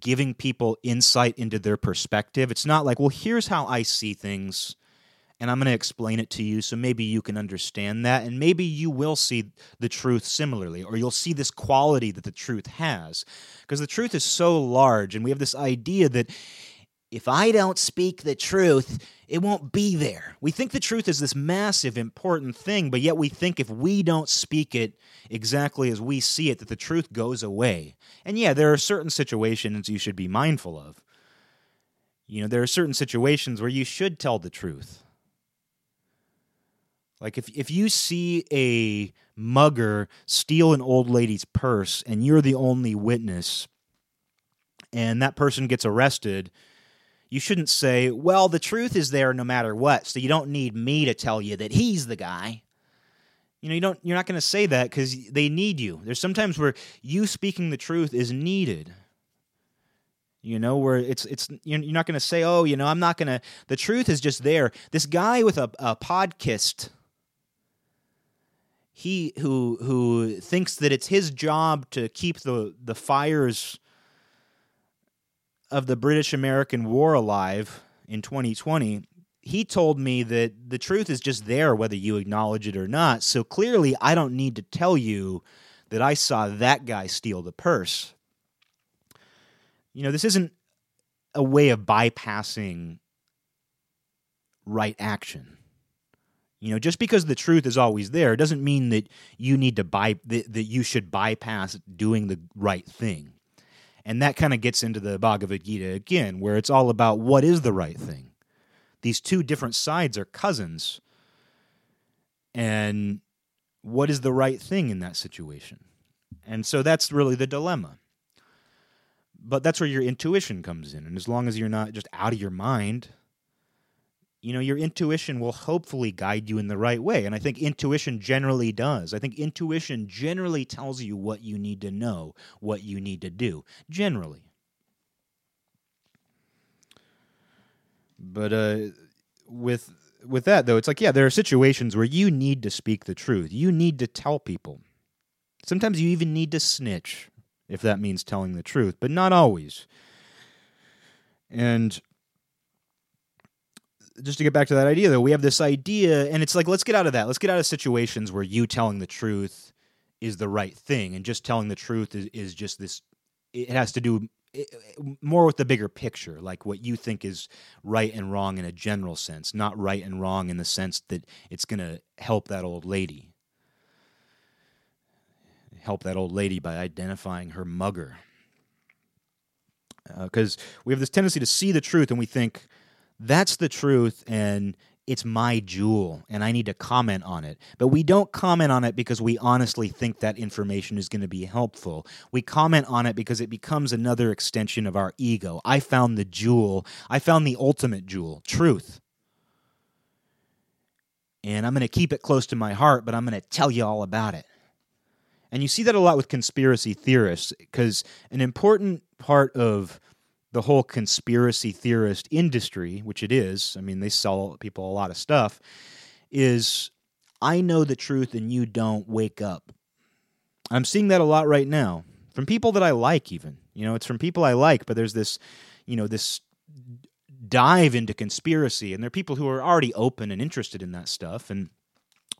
giving people insight into their perspective. It's not like, well, here's how I see things, and I'm going to explain it to you so maybe you can understand that, and maybe you will see the truth similarly, or you'll see this quality that the truth has. Because the truth is so large, and we have this idea that if I don't speak the truth, it won't be there. We think the truth is this massive, important thing, but yet we think if we don't speak it exactly as we see it, that the truth goes away. And yeah, there are certain situations you should be mindful of. You know, there are certain situations where you should tell the truth. Like if if you see a mugger steal an old lady's purse and you're the only witness and that person gets arrested, you shouldn't say, well, the truth is there no matter what, so you don't need me to tell you that he's the guy. You know, you don't you're not going to say that cuz they need you. There's sometimes where you speaking the truth is needed. You know, where it's it's you're not going to say, "Oh, you know, I'm not going to the truth is just there." This guy with a, a podcast he who who thinks that it's his job to keep the the fires of the British American War alive in 2020, he told me that the truth is just there whether you acknowledge it or not. So clearly, I don't need to tell you that I saw that guy steal the purse. You know, this isn't a way of bypassing right action. You know, just because the truth is always there doesn't mean that you need to buy that, that you should bypass doing the right thing. And that kind of gets into the Bhagavad Gita again, where it's all about what is the right thing. These two different sides are cousins. And what is the right thing in that situation? And so that's really the dilemma. But that's where your intuition comes in. And as long as you're not just out of your mind, you know your intuition will hopefully guide you in the right way and i think intuition generally does. I think intuition generally tells you what you need to know what you need to do generally. But uh with with that though it's like yeah there are situations where you need to speak the truth. You need to tell people. Sometimes you even need to snitch if that means telling the truth but not always. And just to get back to that idea though, we have this idea, and it's like let's get out of that. Let's get out of situations where you telling the truth is the right thing, and just telling the truth is, is just this. It has to do more with the bigger picture, like what you think is right and wrong in a general sense, not right and wrong in the sense that it's going to help that old lady. Help that old lady by identifying her mugger. Because uh, we have this tendency to see the truth and we think, that's the truth and it's my jewel and I need to comment on it. But we don't comment on it because we honestly think that information is going to be helpful. We comment on it because it becomes another extension of our ego. I found the jewel, I found the ultimate jewel, truth. And I'm going to keep it close to my heart, but I'm going to tell you all about it. And you see that a lot with conspiracy theorists because an important part of the whole conspiracy theorist industry, which it is, I mean, they sell people a lot of stuff, is I know the truth and you don't wake up. I'm seeing that a lot right now from people that I like, even. You know, it's from people I like, but there's this, you know, this dive into conspiracy, and there are people who are already open and interested in that stuff. And,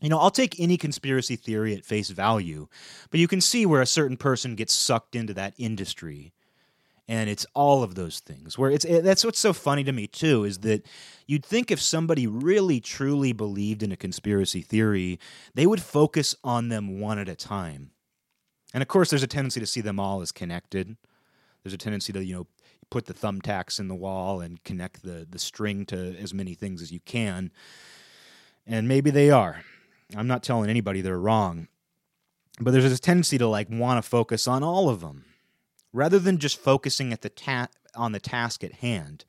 you know, I'll take any conspiracy theory at face value, but you can see where a certain person gets sucked into that industry and it's all of those things. Where it's it, that's what's so funny to me too is that you'd think if somebody really truly believed in a conspiracy theory they would focus on them one at a time. And of course there's a tendency to see them all as connected. There's a tendency to you know put the thumbtacks in the wall and connect the the string to as many things as you can. And maybe they are. I'm not telling anybody they're wrong. But there's this tendency to like want to focus on all of them rather than just focusing at the ta- on the task at hand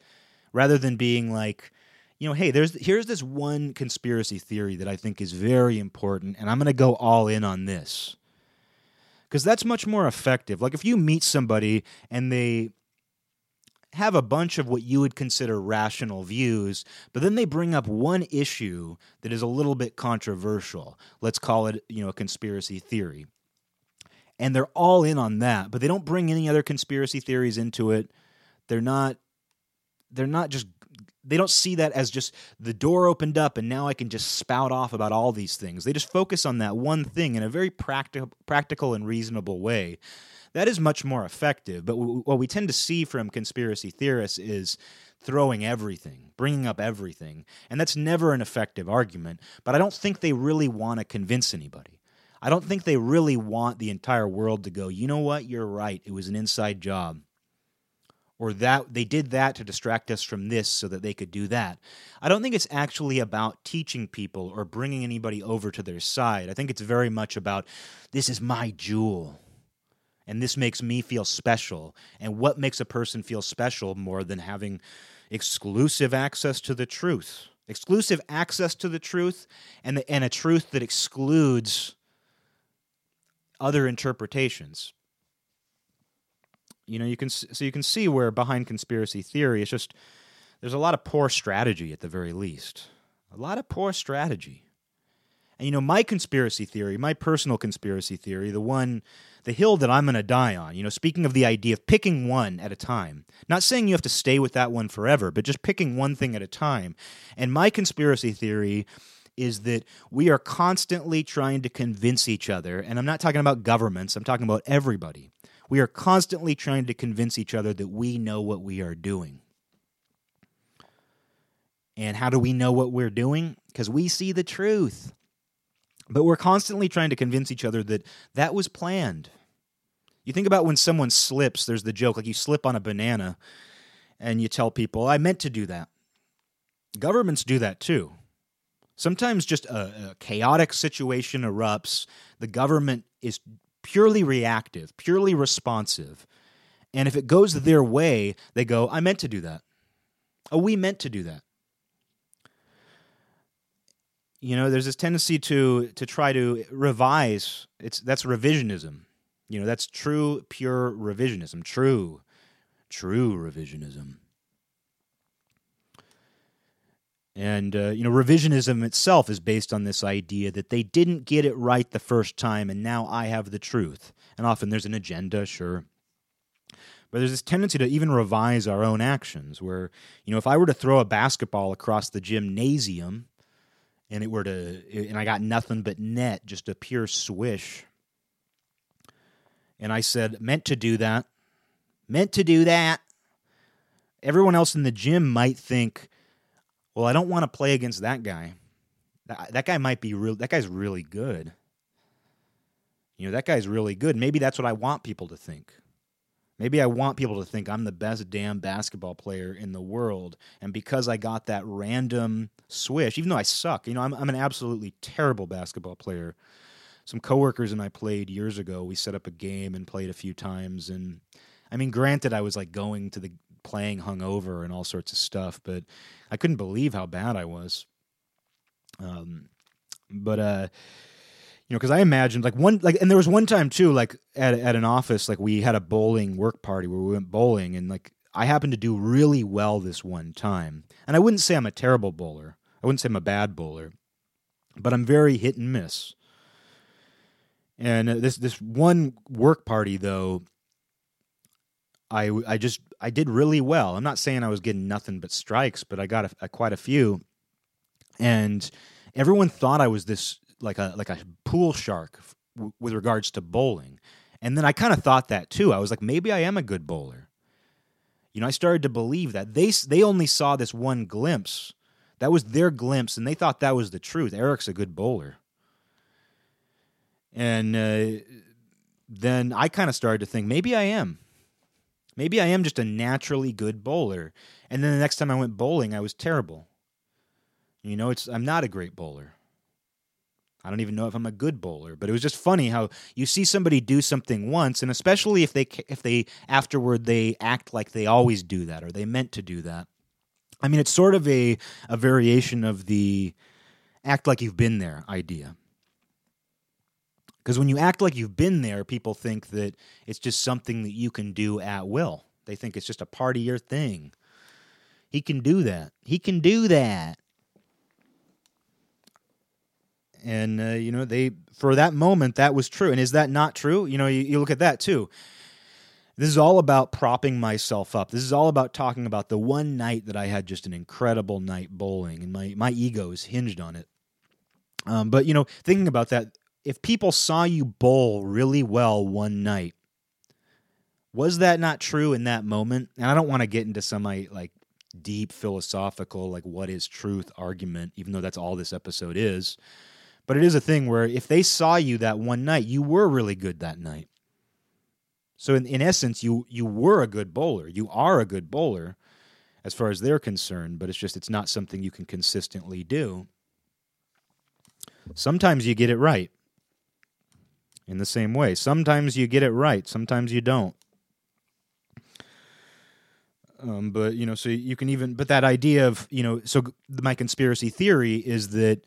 rather than being like you know hey there's here's this one conspiracy theory that i think is very important and i'm going to go all in on this because that's much more effective like if you meet somebody and they have a bunch of what you would consider rational views, but then they bring up one issue that is a little bit controversial. Let's call it, you know, a conspiracy theory. And they're all in on that, but they don't bring any other conspiracy theories into it. They're not they're not just they don't see that as just the door opened up and now I can just spout off about all these things. They just focus on that one thing in a very practical practical and reasonable way that is much more effective. But what we tend to see from conspiracy theorists is throwing everything, bringing up everything. And that's never an effective argument. But I don't think they really want to convince anybody. I don't think they really want the entire world to go, you know what, you're right. It was an inside job. Or that they did that to distract us from this so that they could do that. I don't think it's actually about teaching people or bringing anybody over to their side. I think it's very much about this is my jewel and this makes me feel special. And what makes a person feel special more than having exclusive access to the truth? Exclusive access to the truth and, the, and a truth that excludes other interpretations. You know, you can so you can see where behind conspiracy theory it's just there's a lot of poor strategy at the very least. A lot of poor strategy. And you know, my conspiracy theory, my personal conspiracy theory, the one, the hill that I'm going to die on, you know, speaking of the idea of picking one at a time, not saying you have to stay with that one forever, but just picking one thing at a time. And my conspiracy theory is that we are constantly trying to convince each other, and I'm not talking about governments, I'm talking about everybody. We are constantly trying to convince each other that we know what we are doing. And how do we know what we're doing? Because we see the truth. But we're constantly trying to convince each other that that was planned. You think about when someone slips, there's the joke like you slip on a banana and you tell people, I meant to do that. Governments do that too. Sometimes just a, a chaotic situation erupts, the government is purely reactive, purely responsive. And if it goes their way, they go, I meant to do that. Oh, we meant to do that. You know there's this tendency to to try to revise. It's that's revisionism. You know that's true pure revisionism. True. True revisionism and uh, you know revisionism itself is based on this idea that they didn't get it right the first time and now i have the truth and often there's an agenda sure but there's this tendency to even revise our own actions where you know if i were to throw a basketball across the gymnasium and it were to and I got nothing but net, just a pure swish. And I said, meant to do that. Meant to do that. Everyone else in the gym might think, well, I don't want to play against that guy. That, that guy might be real that guy's really good. You know, that guy's really good. Maybe that's what I want people to think. Maybe I want people to think I'm the best damn basketball player in the world. And because I got that random swish, even though I suck, you know, I'm, I'm an absolutely terrible basketball player. Some coworkers and I played years ago. We set up a game and played a few times. And I mean, granted, I was like going to the playing hungover and all sorts of stuff, but I couldn't believe how bad I was. Um, but, uh, you know, because I imagined like one like, and there was one time too, like at at an office, like we had a bowling work party where we went bowling, and like I happened to do really well this one time, and I wouldn't say I'm a terrible bowler, I wouldn't say I'm a bad bowler, but I'm very hit and miss. And uh, this this one work party though, I I just I did really well. I'm not saying I was getting nothing but strikes, but I got a, a, quite a few, and everyone thought I was this like a like a pool shark with regards to bowling. And then I kind of thought that too. I was like, maybe I am a good bowler. You know, I started to believe that they they only saw this one glimpse. That was their glimpse, and they thought that was the truth. Eric's a good bowler. And uh, then I kind of started to think maybe I am. Maybe I am just a naturally good bowler. And then the next time I went bowling, I was terrible. You know, it's I'm not a great bowler. I don't even know if I'm a good bowler, but it was just funny how you see somebody do something once, and especially if they if they afterward they act like they always do that or they meant to do that. I mean, it's sort of a a variation of the act like you've been there idea. Because when you act like you've been there, people think that it's just something that you can do at will. They think it's just a part of your thing. He can do that. He can do that and uh, you know they for that moment that was true and is that not true you know you, you, look at that too this is all about propping myself up this is all about talking about the one night that i had just an incredible night bowling and my, my ego is hinged on it um, but you know thinking about that if people saw you bowl really well one night was that not true in that moment and i don't want to get into some like deep philosophical like what is truth argument even though that's all this episode is but it is a thing where if they saw you that one night, you were really good that night. So in, in essence, you you were a good bowler. You are a good bowler as far as they're concerned, but it's just it's not something you can consistently do. Sometimes you get it right. In the same way, sometimes you get it right, sometimes you don't. Um, but you know, so you can even, but that idea of you know, so my conspiracy theory is that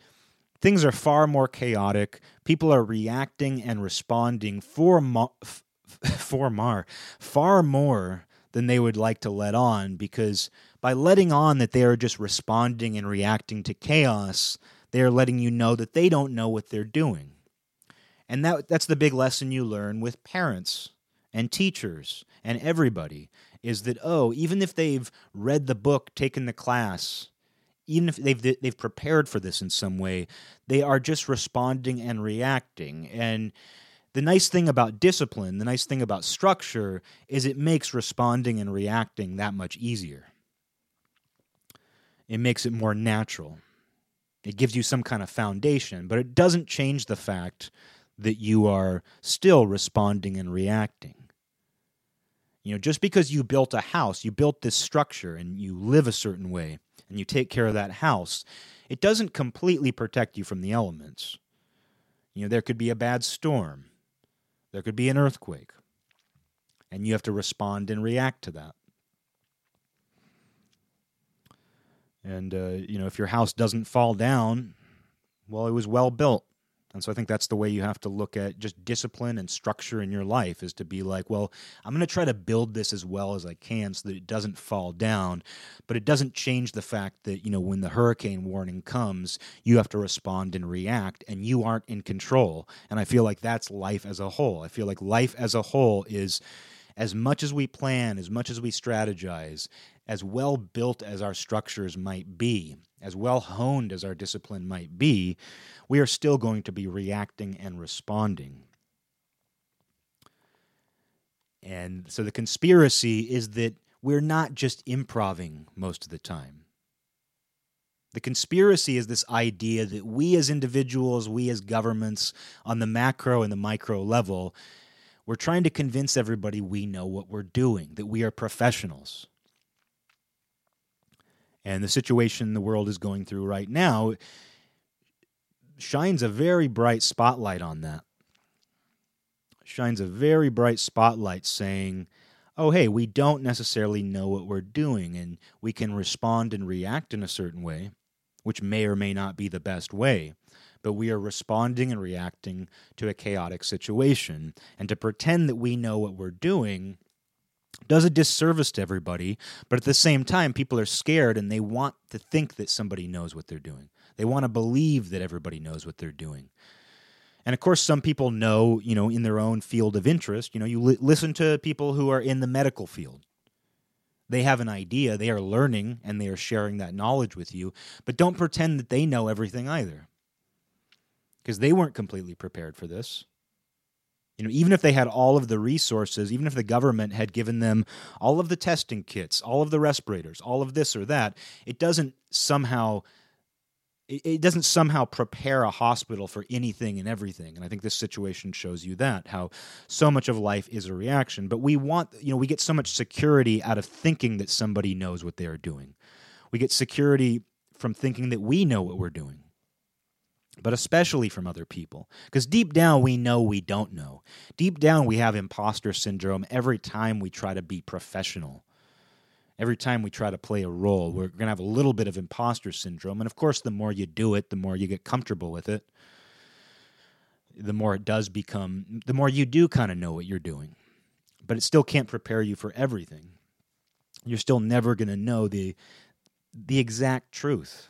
things are far more chaotic. People are reacting and responding for mo- f- for mar far more than they would like to let on because by letting on that they are just responding and reacting to chaos, they are letting you know that they don't know what they're doing. And that that's the big lesson you learn with parents and teachers and everybody is that oh, even if they've read the book, taken the class, even if they've they've prepared for this in some way, they are just responding and reacting. And the nice thing about discipline, the nice thing about structure, is it makes responding and reacting that much easier. It makes it more natural. It gives you some kind of foundation, but it doesn't change the fact that you are still responding and reacting. You know, just because you built a house, you built this structure and you live a certain way, and you take care of that house, it doesn't completely protect you from the elements. You know, there could be a bad storm, there could be an earthquake, and you have to respond and react to that. And, uh, you know, if your house doesn't fall down, well, it was well built. And so I think that's the way you have to look at just discipline and structure in your life is to be like, well, I'm going to try to build this as well as I can so that it doesn't fall down. But it doesn't change the fact that, you know, when the hurricane warning comes, you have to respond and react and you aren't in control. And I feel like that's life as a whole. I feel like life as a whole is as much as we plan, as much as we strategize, as well built as our structures might be, as well honed as our discipline might be, we are still going to be reacting and responding. And so the conspiracy is that we're not just improving most of the time. The conspiracy is this idea that we as individuals, we as governments, on the macro and the micro level, we're trying to convince everybody we know what we're doing, that we are professionals. And the situation the world is going through right now shines a very bright spotlight on that. Shines a very bright spotlight saying, oh, hey, we don't necessarily know what we're doing, and we can respond and react in a certain way, which may or may not be the best way. But we are responding and reacting to a chaotic situation. And to pretend that we know what we're doing does a disservice to everybody, but at the same time, people are scared and they want to think that somebody knows what they're doing. They want to believe that everybody knows what they're doing. And of course, some people know, you know, in their own field of interest. You know, you li- listen to people who are in the medical field. They have an idea, they are learning, and they are sharing that knowledge with you. But don't pretend that they know everything either. Because they weren't completely prepared for this. You know, even if they had all of the resources, even if the government had given them all of the testing kits, all of the respirators, all of this or that, it doesn't somehow it doesn't somehow prepare a hospital for anything and everything. And i think this situation shows you that how so much of life is a reaction. But we want you know we get so much security out of thinking that somebody knows what they are doing. We get security from thinking that we know what we're doing but especially from other people. Because deep down, we know we don't know. Deep down, we have imposter syndrome every time we try to be professional. Every time we try to play a role, we're going to have a little bit of imposter syndrome. And of course, the more you do it, the more you get comfortable with it, the more it does become, the more you do kind of know what you're doing. But it still can't prepare you for everything. You're still never going to know the, the exact truth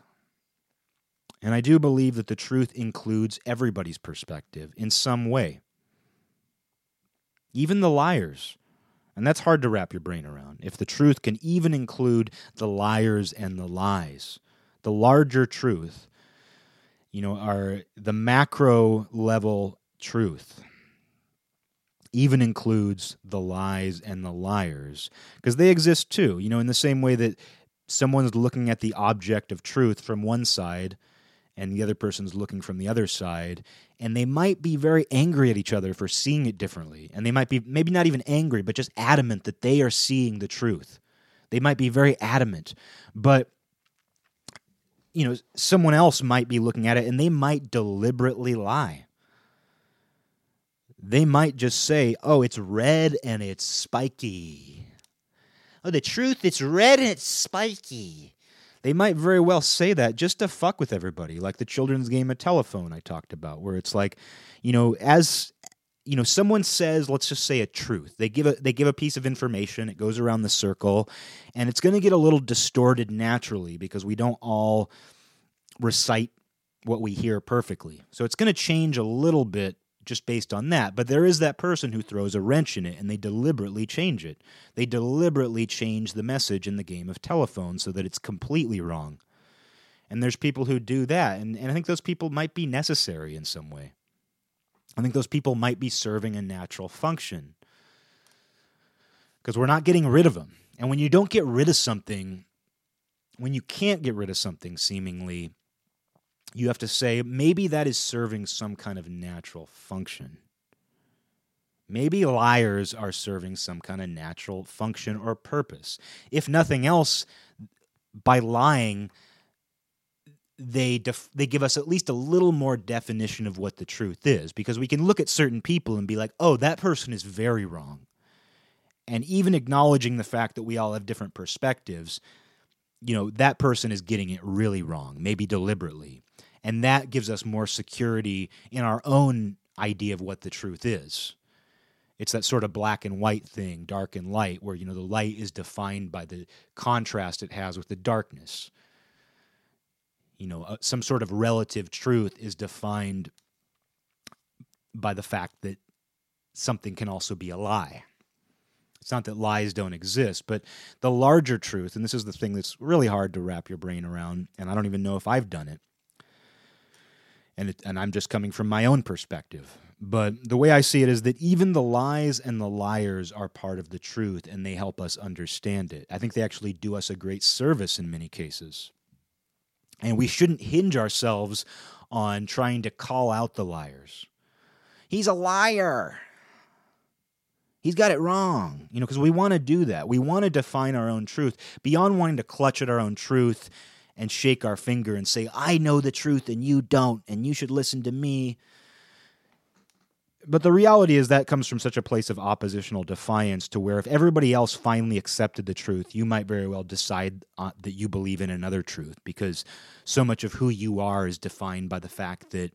and I do believe that the truth includes everybody's perspective in some way, even the liars. And that's hard to wrap your brain around. If the truth can even include the liars and the lies, the larger truth, you know, are the macro level truth even includes the lies and the liars because they exist too you know in the same way that someone's looking at the object of truth from one side and the other person's looking from the other side and they might be very angry at each other for seeing it differently. And they might be maybe not even angry but just adamant that they are seeing the truth. They might be very adamant. But you know someone else might be looking at it and they might deliberately lie. They might just say oh it's red and it's spiky. Oh the truth it's red and it's spiky they might very well say that just to fuck with everybody, like the children's game of telephone I talked about, where it's like, you know, as you know, someone says, let's just say a truth. They give a they give a piece of information, it goes around the circle, and it's going to get a little distorted naturally because we don't all recite what we hear perfectly. So it's going to change a little bit just based on that. But there is that person who throws a wrench in it and they deliberately change it. They deliberately change the message in the game of telephone so that it's completely wrong. And there's people who do that. And, and I think those people might be necessary in some way. I think those people might be serving a natural function because we're not getting rid of them. And when you don't get rid of something, when you can't get rid of something seemingly, you have to say maybe that is serving some kind of natural function. Maybe liars are serving some kind of natural function or purpose. If nothing else, by lying, they def- they give us at least a little more definition of what the truth is because we can look at certain people and be like, "Oh, that person is very wrong." And even acknowledging the fact that we all have different perspectives, you know, that person is getting it really wrong, maybe deliberately. And that gives us more security in our own idea of what the truth is. It's that sort of black and white thing, dark and light, where you know the light is defined by the contrast it has with the darkness. You know, uh, some sort of relative truth is defined by the fact that something can also be a lie. It's not that lies don't exist, but the larger truth, and this is the thing that's really hard to wrap your brain around, and I don't even know if I've done it, and it, and I'm just coming from my own perspective. But the way I see it is that even the lies and the liars are part of the truth and they help us understand it. I think they actually do us a great service in many cases. And we shouldn't hinge ourselves on trying to call out the liars. He's a liar. He's got it wrong, you know, because we want to do that. We want to define our own truth beyond wanting to clutch at our own truth and shake our finger and say, I know the truth and you don't, and you should listen to me. But the reality is that comes from such a place of oppositional defiance to where if everybody else finally accepted the truth, you might very well decide uh, that you believe in another truth because so much of who you are is defined by the fact that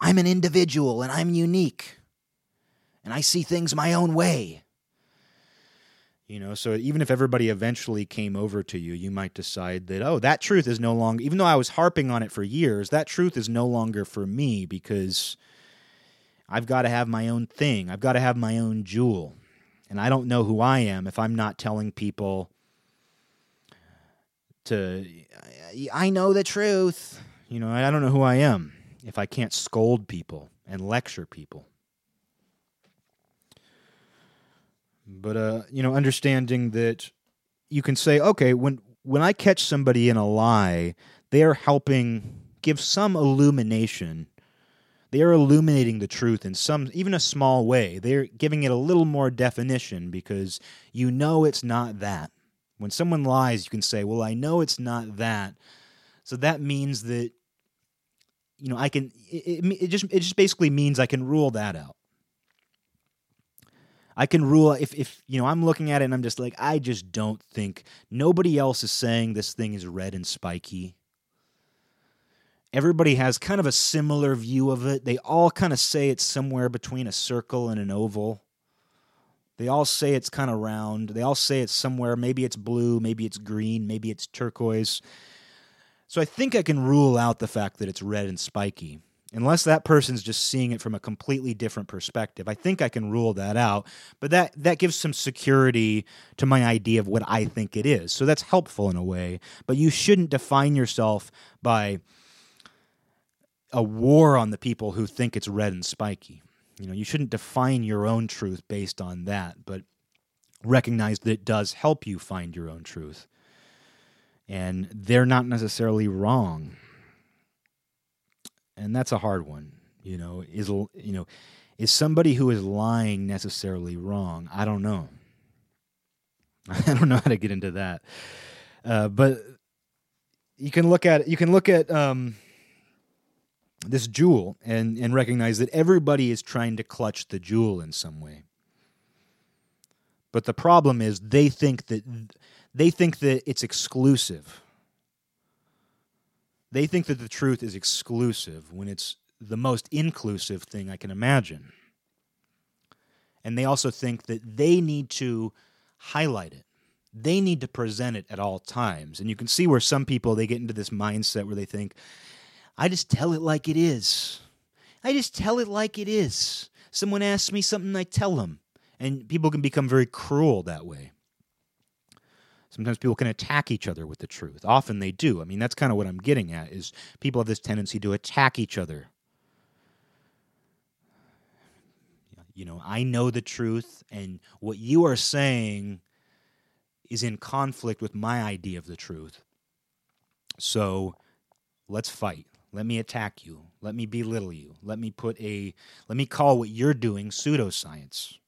I'm an individual and I'm unique and I see things my own way. You know, so even if everybody eventually came over to you, you might decide that, oh, that truth is no longer, even though I was harping on it for years, that truth is no longer for me because I've got to have my own thing. I've got to have my own jewel. And I don't know who I am if I'm not telling people to, I know the truth. You know, I don't know who I am if I can't scold people and lecture people. But uh, you know, understanding that you can say, okay, when when I catch somebody in a lie, they are helping give some illumination. They are illuminating the truth in some, even a small way. They're giving it a little more definition because you know it's not that. When someone lies, you can say, well, I know it's not that. So that means that you know, I can it, it, it just it just basically means I can rule that out. I can rule if if you know I'm looking at it and I'm just like I just don't think nobody else is saying this thing is red and spiky. Everybody has kind of a similar view of it. They all kind of say it's somewhere between a circle and an oval. They all say it's kind of round. They all say it's somewhere. Maybe it's blue, maybe it's green, maybe it's turquoise. So I think I can rule out the fact that it's red and spiky. Unless that person's just seeing it from a completely different perspective. I think I can rule that out, but that that gives some security to my idea of what I think it is. So that's helpful in a way, but you shouldn't define yourself by a war on the people who think it's red and spiky. You know, you shouldn't define your own truth based on that, but recognize that it does help you find your own truth. And they're not necessarily wrong. And that's a hard one, you know, is you know, is somebody who is lying necessarily wrong? I don't know. I don't know how to get into that. Uh, but you can look at you can look at um, this jewel and, and recognize that everybody is trying to clutch the jewel in some way. But the problem is they think that they think that it's exclusive. They think that the truth is exclusive when it's the most inclusive thing I can imagine. And they also think that they need to highlight it. They need to present it at all times. And you can see where some people they get into this mindset where they think, I just tell it like it is. I just tell it like it is. Someone asks me something, I tell them. And people can become very cruel that way. Sometimes people can attack each other with the truth. Often they do. I mean, that's kind of what I'm getting at is people have this tendency to attack each other. You know, I know the truth and what you are saying is in conflict with my idea of the truth. So, let's fight. Let me attack you. Let me belittle you. Let me put a let me call what you're doing pseudoscience.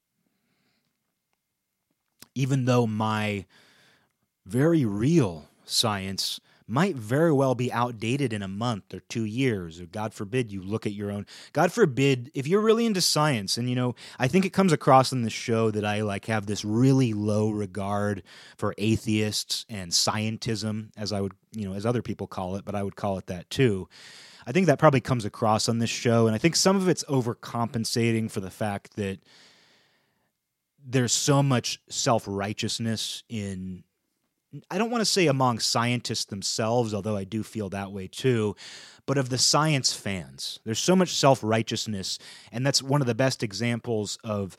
Even though my very real science might very well be outdated in a month or two years, or God forbid you look at your own. God forbid if you're really into science, and you know, I think it comes across in the show that I like have this really low regard for atheists and scientism, as I would, you know, as other people call it, but I would call it that too. I think that probably comes across on this show, and I think some of it's overcompensating for the fact that there's so much self righteousness in I don't want to say among scientists themselves, although I do feel that way too, but of the science fans. There's so much self righteousness, and that's one of the best examples of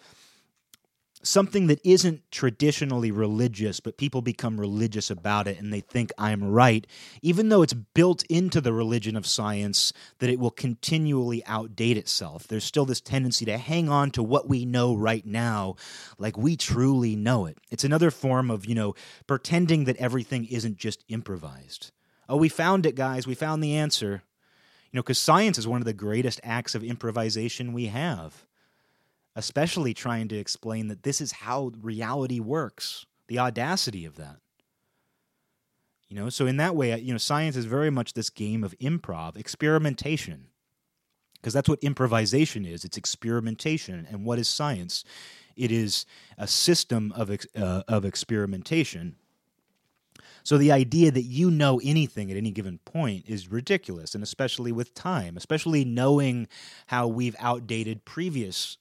something that isn't traditionally religious, but people become religious about it and they think I'm right, even though it's built into the religion of science that it will continually outdate itself. There's still this tendency to hang on to what we know right now like we truly know it. It's another form of, you know, pretending that everything isn't just improvised. Oh, we found it, guys. We found the answer. You know, because science is one of the greatest acts of improvisation we have especially trying to explain that this is how reality works. The audacity of that. You know, so in that way, you know, science is very much this game of improv, experimentation. Because that's what improvisation is. It's experimentation. And what is science? It is a system of uh, of experimentation. So the idea that you know anything at any given point is ridiculous, and especially with time, especially knowing how we've outdated previous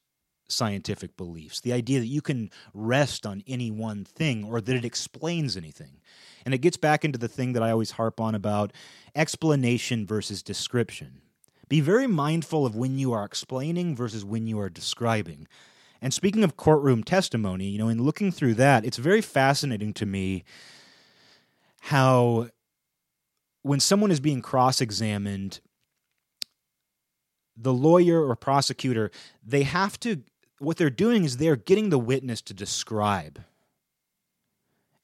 scientific beliefs, the idea that you can rest on any one thing or that it explains anything. And it gets back into the thing that I always harp on about explanation versus description. Be very mindful of when you are explaining versus when you are describing. And speaking of courtroom testimony, you know, in looking through that, it's very fascinating to me how when someone is being cross examined, the lawyer or prosecutor, they have to what they're doing is they're getting the witness to describe.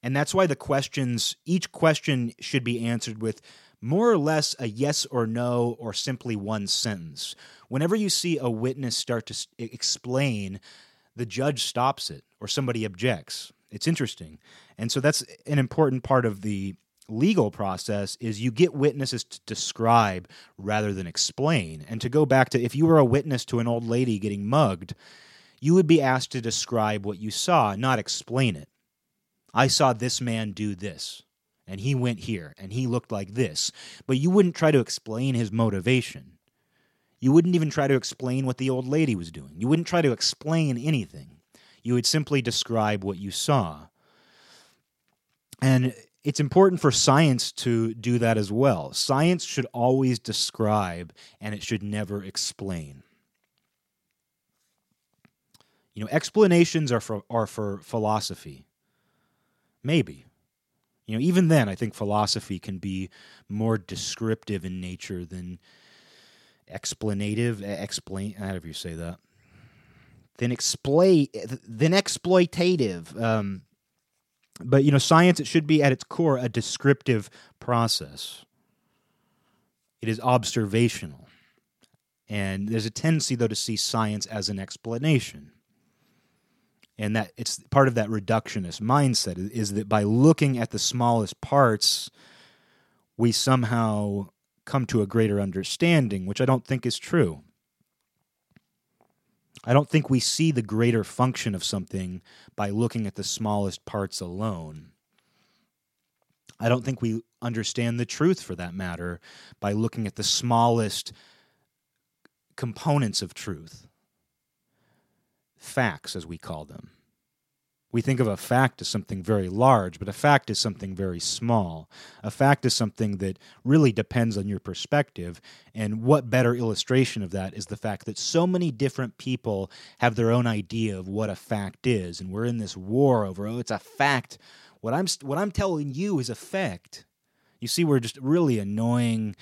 And that's why the questions, each question should be answered with more or less a yes or no or simply one sentence. Whenever you see a witness start to explain, the judge stops it or somebody objects. It's interesting. And so that's an important part of the legal process is you get witnesses to describe rather than explain. And to go back to if you were a witness to an old lady getting mugged, you would be asked to describe what you saw, not explain it. I saw this man do this, and he went here, and he looked like this. But you wouldn't try to explain his motivation. You wouldn't even try to explain what the old lady was doing. You wouldn't try to explain anything. You would simply describe what you saw. And it's important for science to do that as well. Science should always describe and it should never explain. You know, explanations are for are for philosophy. Maybe. You know, even then I think philosophy can be more descriptive in nature than explanative, explain however you say that. Than exploit than exploitative. Um, but you know, science it should be at its core a descriptive process. It is observational. And there's a tendency though to see science as an explanation. And that it's part of that reductionist mindset is that by looking at the smallest parts, we somehow come to a greater understanding, which I don't think is true. I don't think we see the greater function of something by looking at the smallest parts alone. I don't think we understand the truth for that matter by looking at the smallest components of truth. Facts, as we call them. We think of a fact as something very large, but a fact is something very small. A fact is something that really depends on your perspective. And what better illustration of that is the fact that so many different people have their own idea of what a fact is. And we're in this war over, oh, it's a fact. What I'm, what I'm telling you is a fact. You see, we're just really annoying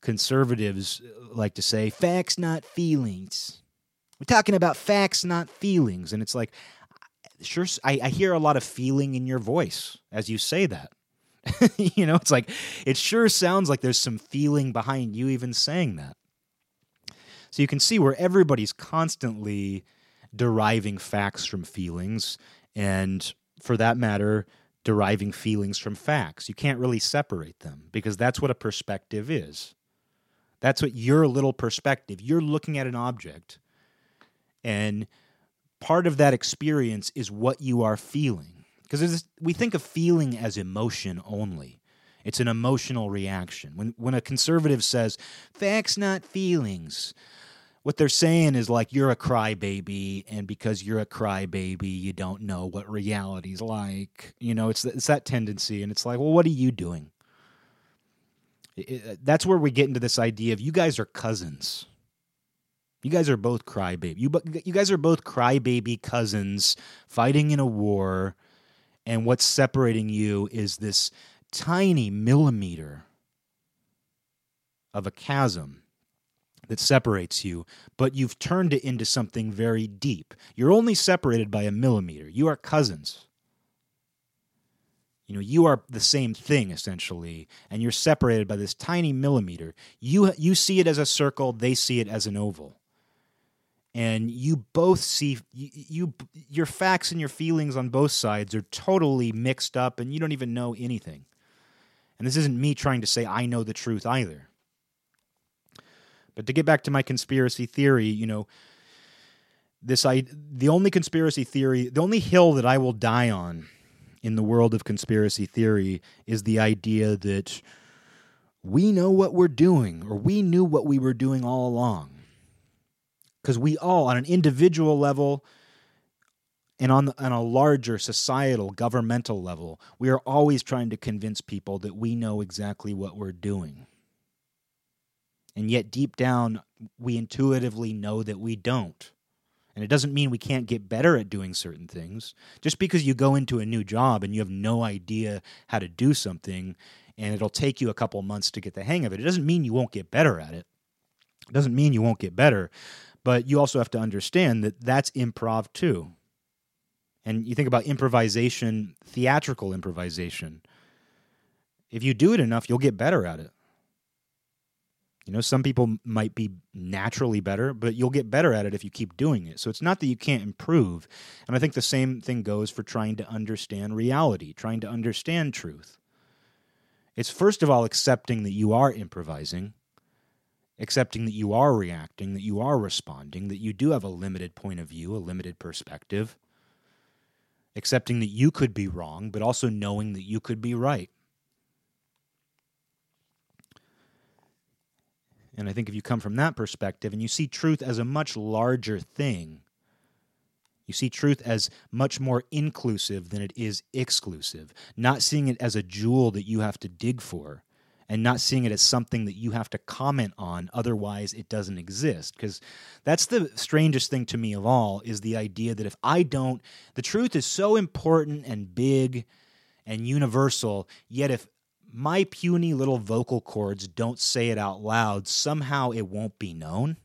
conservatives uh, like to say, facts, not feelings. We're talking about facts, not feelings. And it's like, sure I, I hear a lot of feeling in your voice as you say that. You know it's like it sure sounds like there's some feeling behind you even saying that. So you can see where everybody's constantly deriving facts from feelings and for that matter deriving feelings from facts. You can't really separate them because that's what a perspective is. That's what your little perspective you're looking at an object and part of that experience is what you are feeling. Because we think of feeling as emotion only. It's an emotional reaction. When when a conservative says facts not feelings, what they're saying is like you're a crybaby, and because you're a crybaby, you don't know what reality's like. You know, it's it's that tendency, and it's like, well, what are you doing? It, it, that's where we get into this idea of you guys are cousins. You guys are both crybaby. You you guys are both crybaby cousins fighting in a war, and what's separating you is this tiny millimeter of a chasm that separates you, but you've turned it into something very deep. You're only separated by a millimeter. You are cousins. You know, you are the same thing essentially, and you're separated by this tiny millimeter. You you see it as a circle, they see it as an oval and you both see you, you, your facts and your feelings on both sides are totally mixed up and you don't even know anything. And this isn't me trying to say i know the truth either. But to get back to my conspiracy theory you know this i the only conspiracy theory the only hill that i will die on in the world of conspiracy theory is the idea that we know what we're doing or we knew what we were doing all along because we all, on an individual level and on, the, on a larger societal, governmental level, we are always trying to convince people that we know exactly what we're doing. And yet, deep down, we intuitively know that we don't. And it doesn't mean we can't get better at doing certain things. Just because you go into a new job and you have no idea how to do something and it'll take you a couple months to get the hang of it, it doesn't mean you won't get better at it. It doesn't mean you won't get better. But you also have to understand that that's improv too. And you think about improvisation, theatrical improvisation. If you do it enough, you'll get better at it. You know, some people might be naturally better, but you'll get better at it if you keep doing it. So it's not that you can't improve. And I think the same thing goes for trying to understand reality, trying to understand truth. It's first of all accepting that you are improvising, accepting that you are reacting, that you are responding, that you do have a limited point of view, a limited perspective, accepting that you could be wrong, but also knowing that you could be right. And I think if you come from that perspective and you see truth as a much larger thing, you see truth as much more inclusive than it is exclusive, not seeing it as a jewel that you have to dig for, and not seeing it as something that you have to comment on, otherwise, it doesn't exist. Because that's the strangest thing to me of all is the idea that if I don't, the truth is so important and big and universal, yet if my puny little vocal cords don't say it out loud, somehow it won't be known.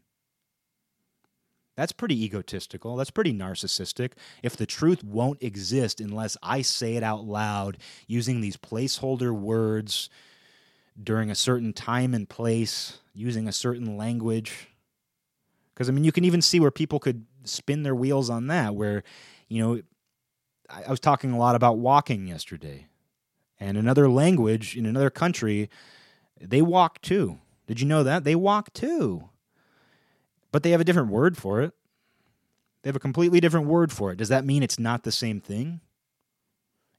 That's pretty egotistical. That's pretty narcissistic. If the truth won't exist unless I say it out loud using these placeholder words during a certain time and place, using a certain language. Because, I mean, you can even see where people could spin their wheels on that, where, you know, I, I was talking a lot about walking yesterday and another language in another country, they walk too. Did you know that? They walk too. But they have a different word for it. They have a completely different word for it. Does that mean it's not the same thing?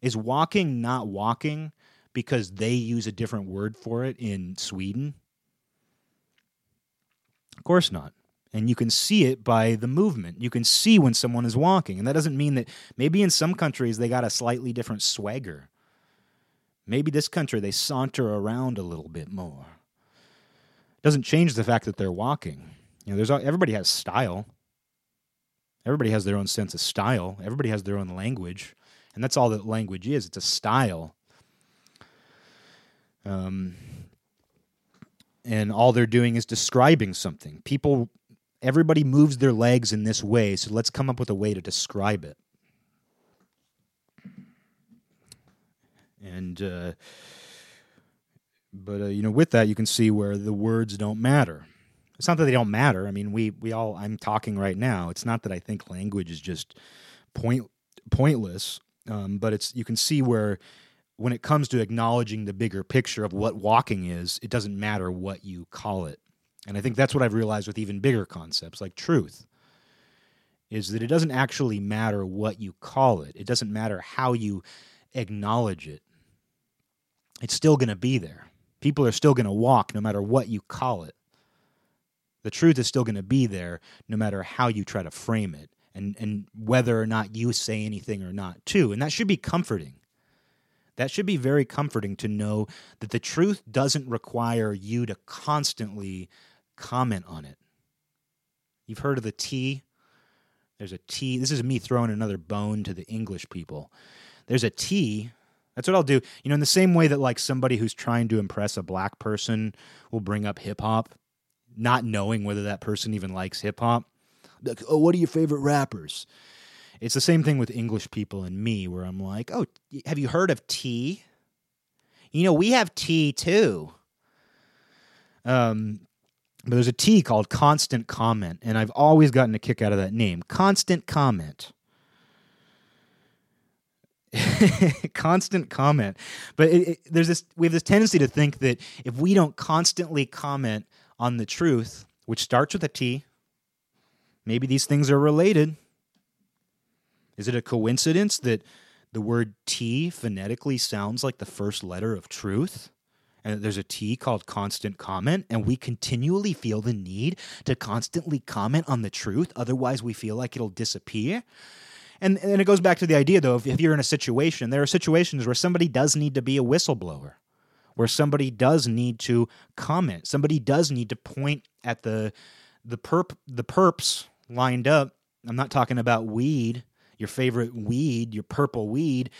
Is walking not walking because they use a different word for it in Sweden? Of course not. And you can see it by the movement. You can see when someone is walking. And that doesn't mean that maybe in some countries they got a slightly different swagger Maybe this country they saunter around a little bit more. It Doesn't change the fact that they're walking. You know, there's everybody has style. Everybody has their own sense of style. Everybody has their own language, and that's all that language is. It's a style. Um, and all they're doing is describing something. People, everybody moves their legs in this way, so let's come up with a way to describe it. and uh, but uh, you know with that you can see where the words don't matter it's not that they don't matter i mean we we all i'm talking right now it's not that i think language is just point pointless um, but it's you can see where when it comes to acknowledging the bigger picture of what walking is it doesn't matter what you call it and i think that's what i've realized with even bigger concepts like truth is that it doesn't actually matter what you call it it doesn't matter how you acknowledge it it's still going to be there. People are still going to walk no matter what you call it. The truth is still going to be there no matter how you try to frame it and, and whether or not you say anything or not, too. And that should be comforting. That should be very comforting to know that the truth doesn't require you to constantly comment on it. You've heard of the T. There's a T. This is me throwing another bone to the English people. There's a T that's what I'll do. You know, in the same way that like somebody who's trying to impress a black person will bring up hip hop, not knowing whether that person even likes hip hop. Like, oh, what are your favorite rappers? It's the same thing with English people and me, where I'm like, oh, have you heard of tea? You know, we have tea too. Um, but there's a T called Constant Comment, and I've always gotten a kick out of that name. Constant Comment. constant comment but it, it, there's this we have this tendency to think that if we don't constantly comment on the truth which starts with a t maybe these things are related is it a coincidence that the word t phonetically sounds like the first letter of truth and there's a T called constant comment, and we continually feel the need to constantly comment on the truth. Otherwise, we feel like it'll disappear. And and it goes back to the idea though, if, if you're in a situation, there are situations where somebody does need to be a whistleblower, where somebody does need to comment, somebody does need to point at the the perp the perps lined up. I'm not talking about weed, your favorite weed, your purple weed.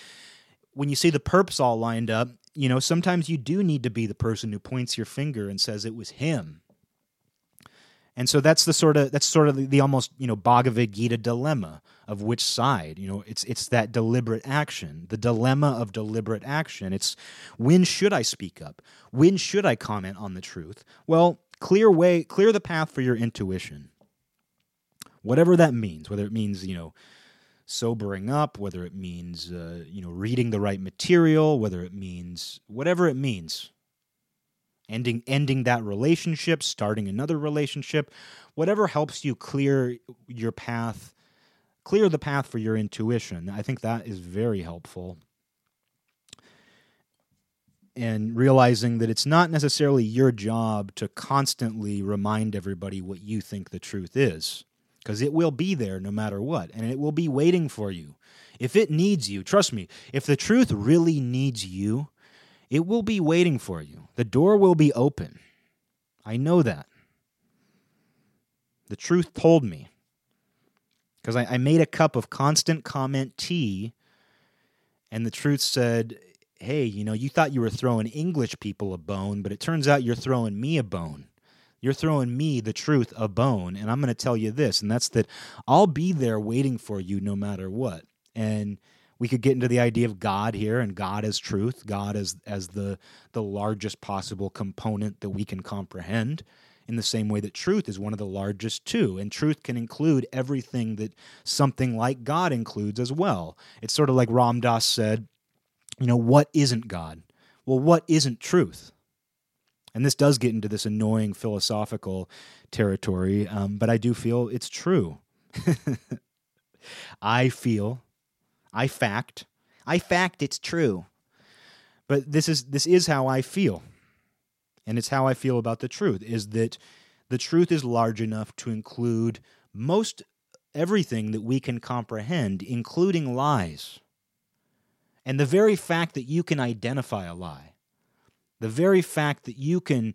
When you see the perps all lined up, you know, sometimes you do need to be the person who points your finger and says it was him and so that's the sort of that's sort of the, the, almost you know Bhagavad Gita dilemma of which side. You know, it's it's that deliberate action, the dilemma of deliberate action. It's when should I speak up? When should I comment on the truth? Well, clear way, clear the path for your intuition. Whatever that means, whether it means you know sobering up, whether it means uh, you know reading the right material, whether it means whatever it means. Ending ending that relationship, starting another relationship, whatever helps you clear your path, clear the path for your intuition. I think that is very helpful. And realizing that it's not necessarily your job to constantly remind everybody what you think the truth is because it will be there no matter what, and it will be waiting for you. If it needs you, trust me, if the truth really needs you, it will be waiting for you. The door will be open. I know that. The truth told me. Because I, I, made a cup of constant comment tea, and the truth said, Hey, you know, you thought you were throwing English people a bone, but it turns out you're throwing me a bone. You're throwing me, the truth, a bone. And I'm going to tell you this, and that's that I'll be there waiting for you no matter what. And we could get into the idea of God here and God as truth, God as as the the largest possible component that we can comprehend in the same way that truth is one of the largest too. And truth can include everything that something like God includes as well. It's sort of like Ram Dass said, you know, what isn't God? Well, what isn't truth? And this does get into this annoying philosophical territory, um, but I do feel it's true. I feel, I fact, I fact it's true. But this is this is how I feel. And it's how I feel about the truth is that the truth is large enough to include most everything that we can comprehend, including lies. And the very fact that you can identify a lie the very fact that you can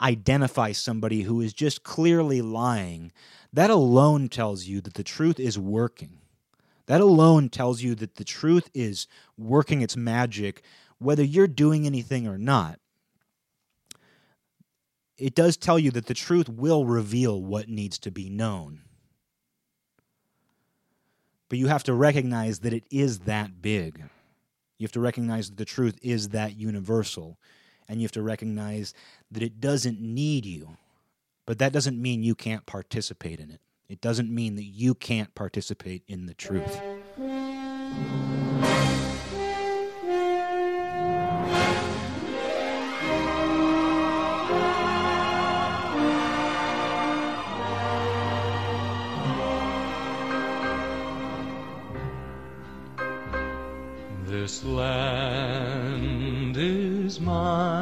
identify somebody who is just clearly lying, that alone tells you that the truth is working. That alone tells you that the truth is working its magic, whether you're doing anything or not. It does tell you that the truth will reveal what needs to be known. But you have to recognize that it is that big. You have to recognize that the truth is that universal and you have to recognize that it doesn't need you. But that doesn't mean you can't participate in it. It doesn't mean that you can't participate in the truth. This land is mine.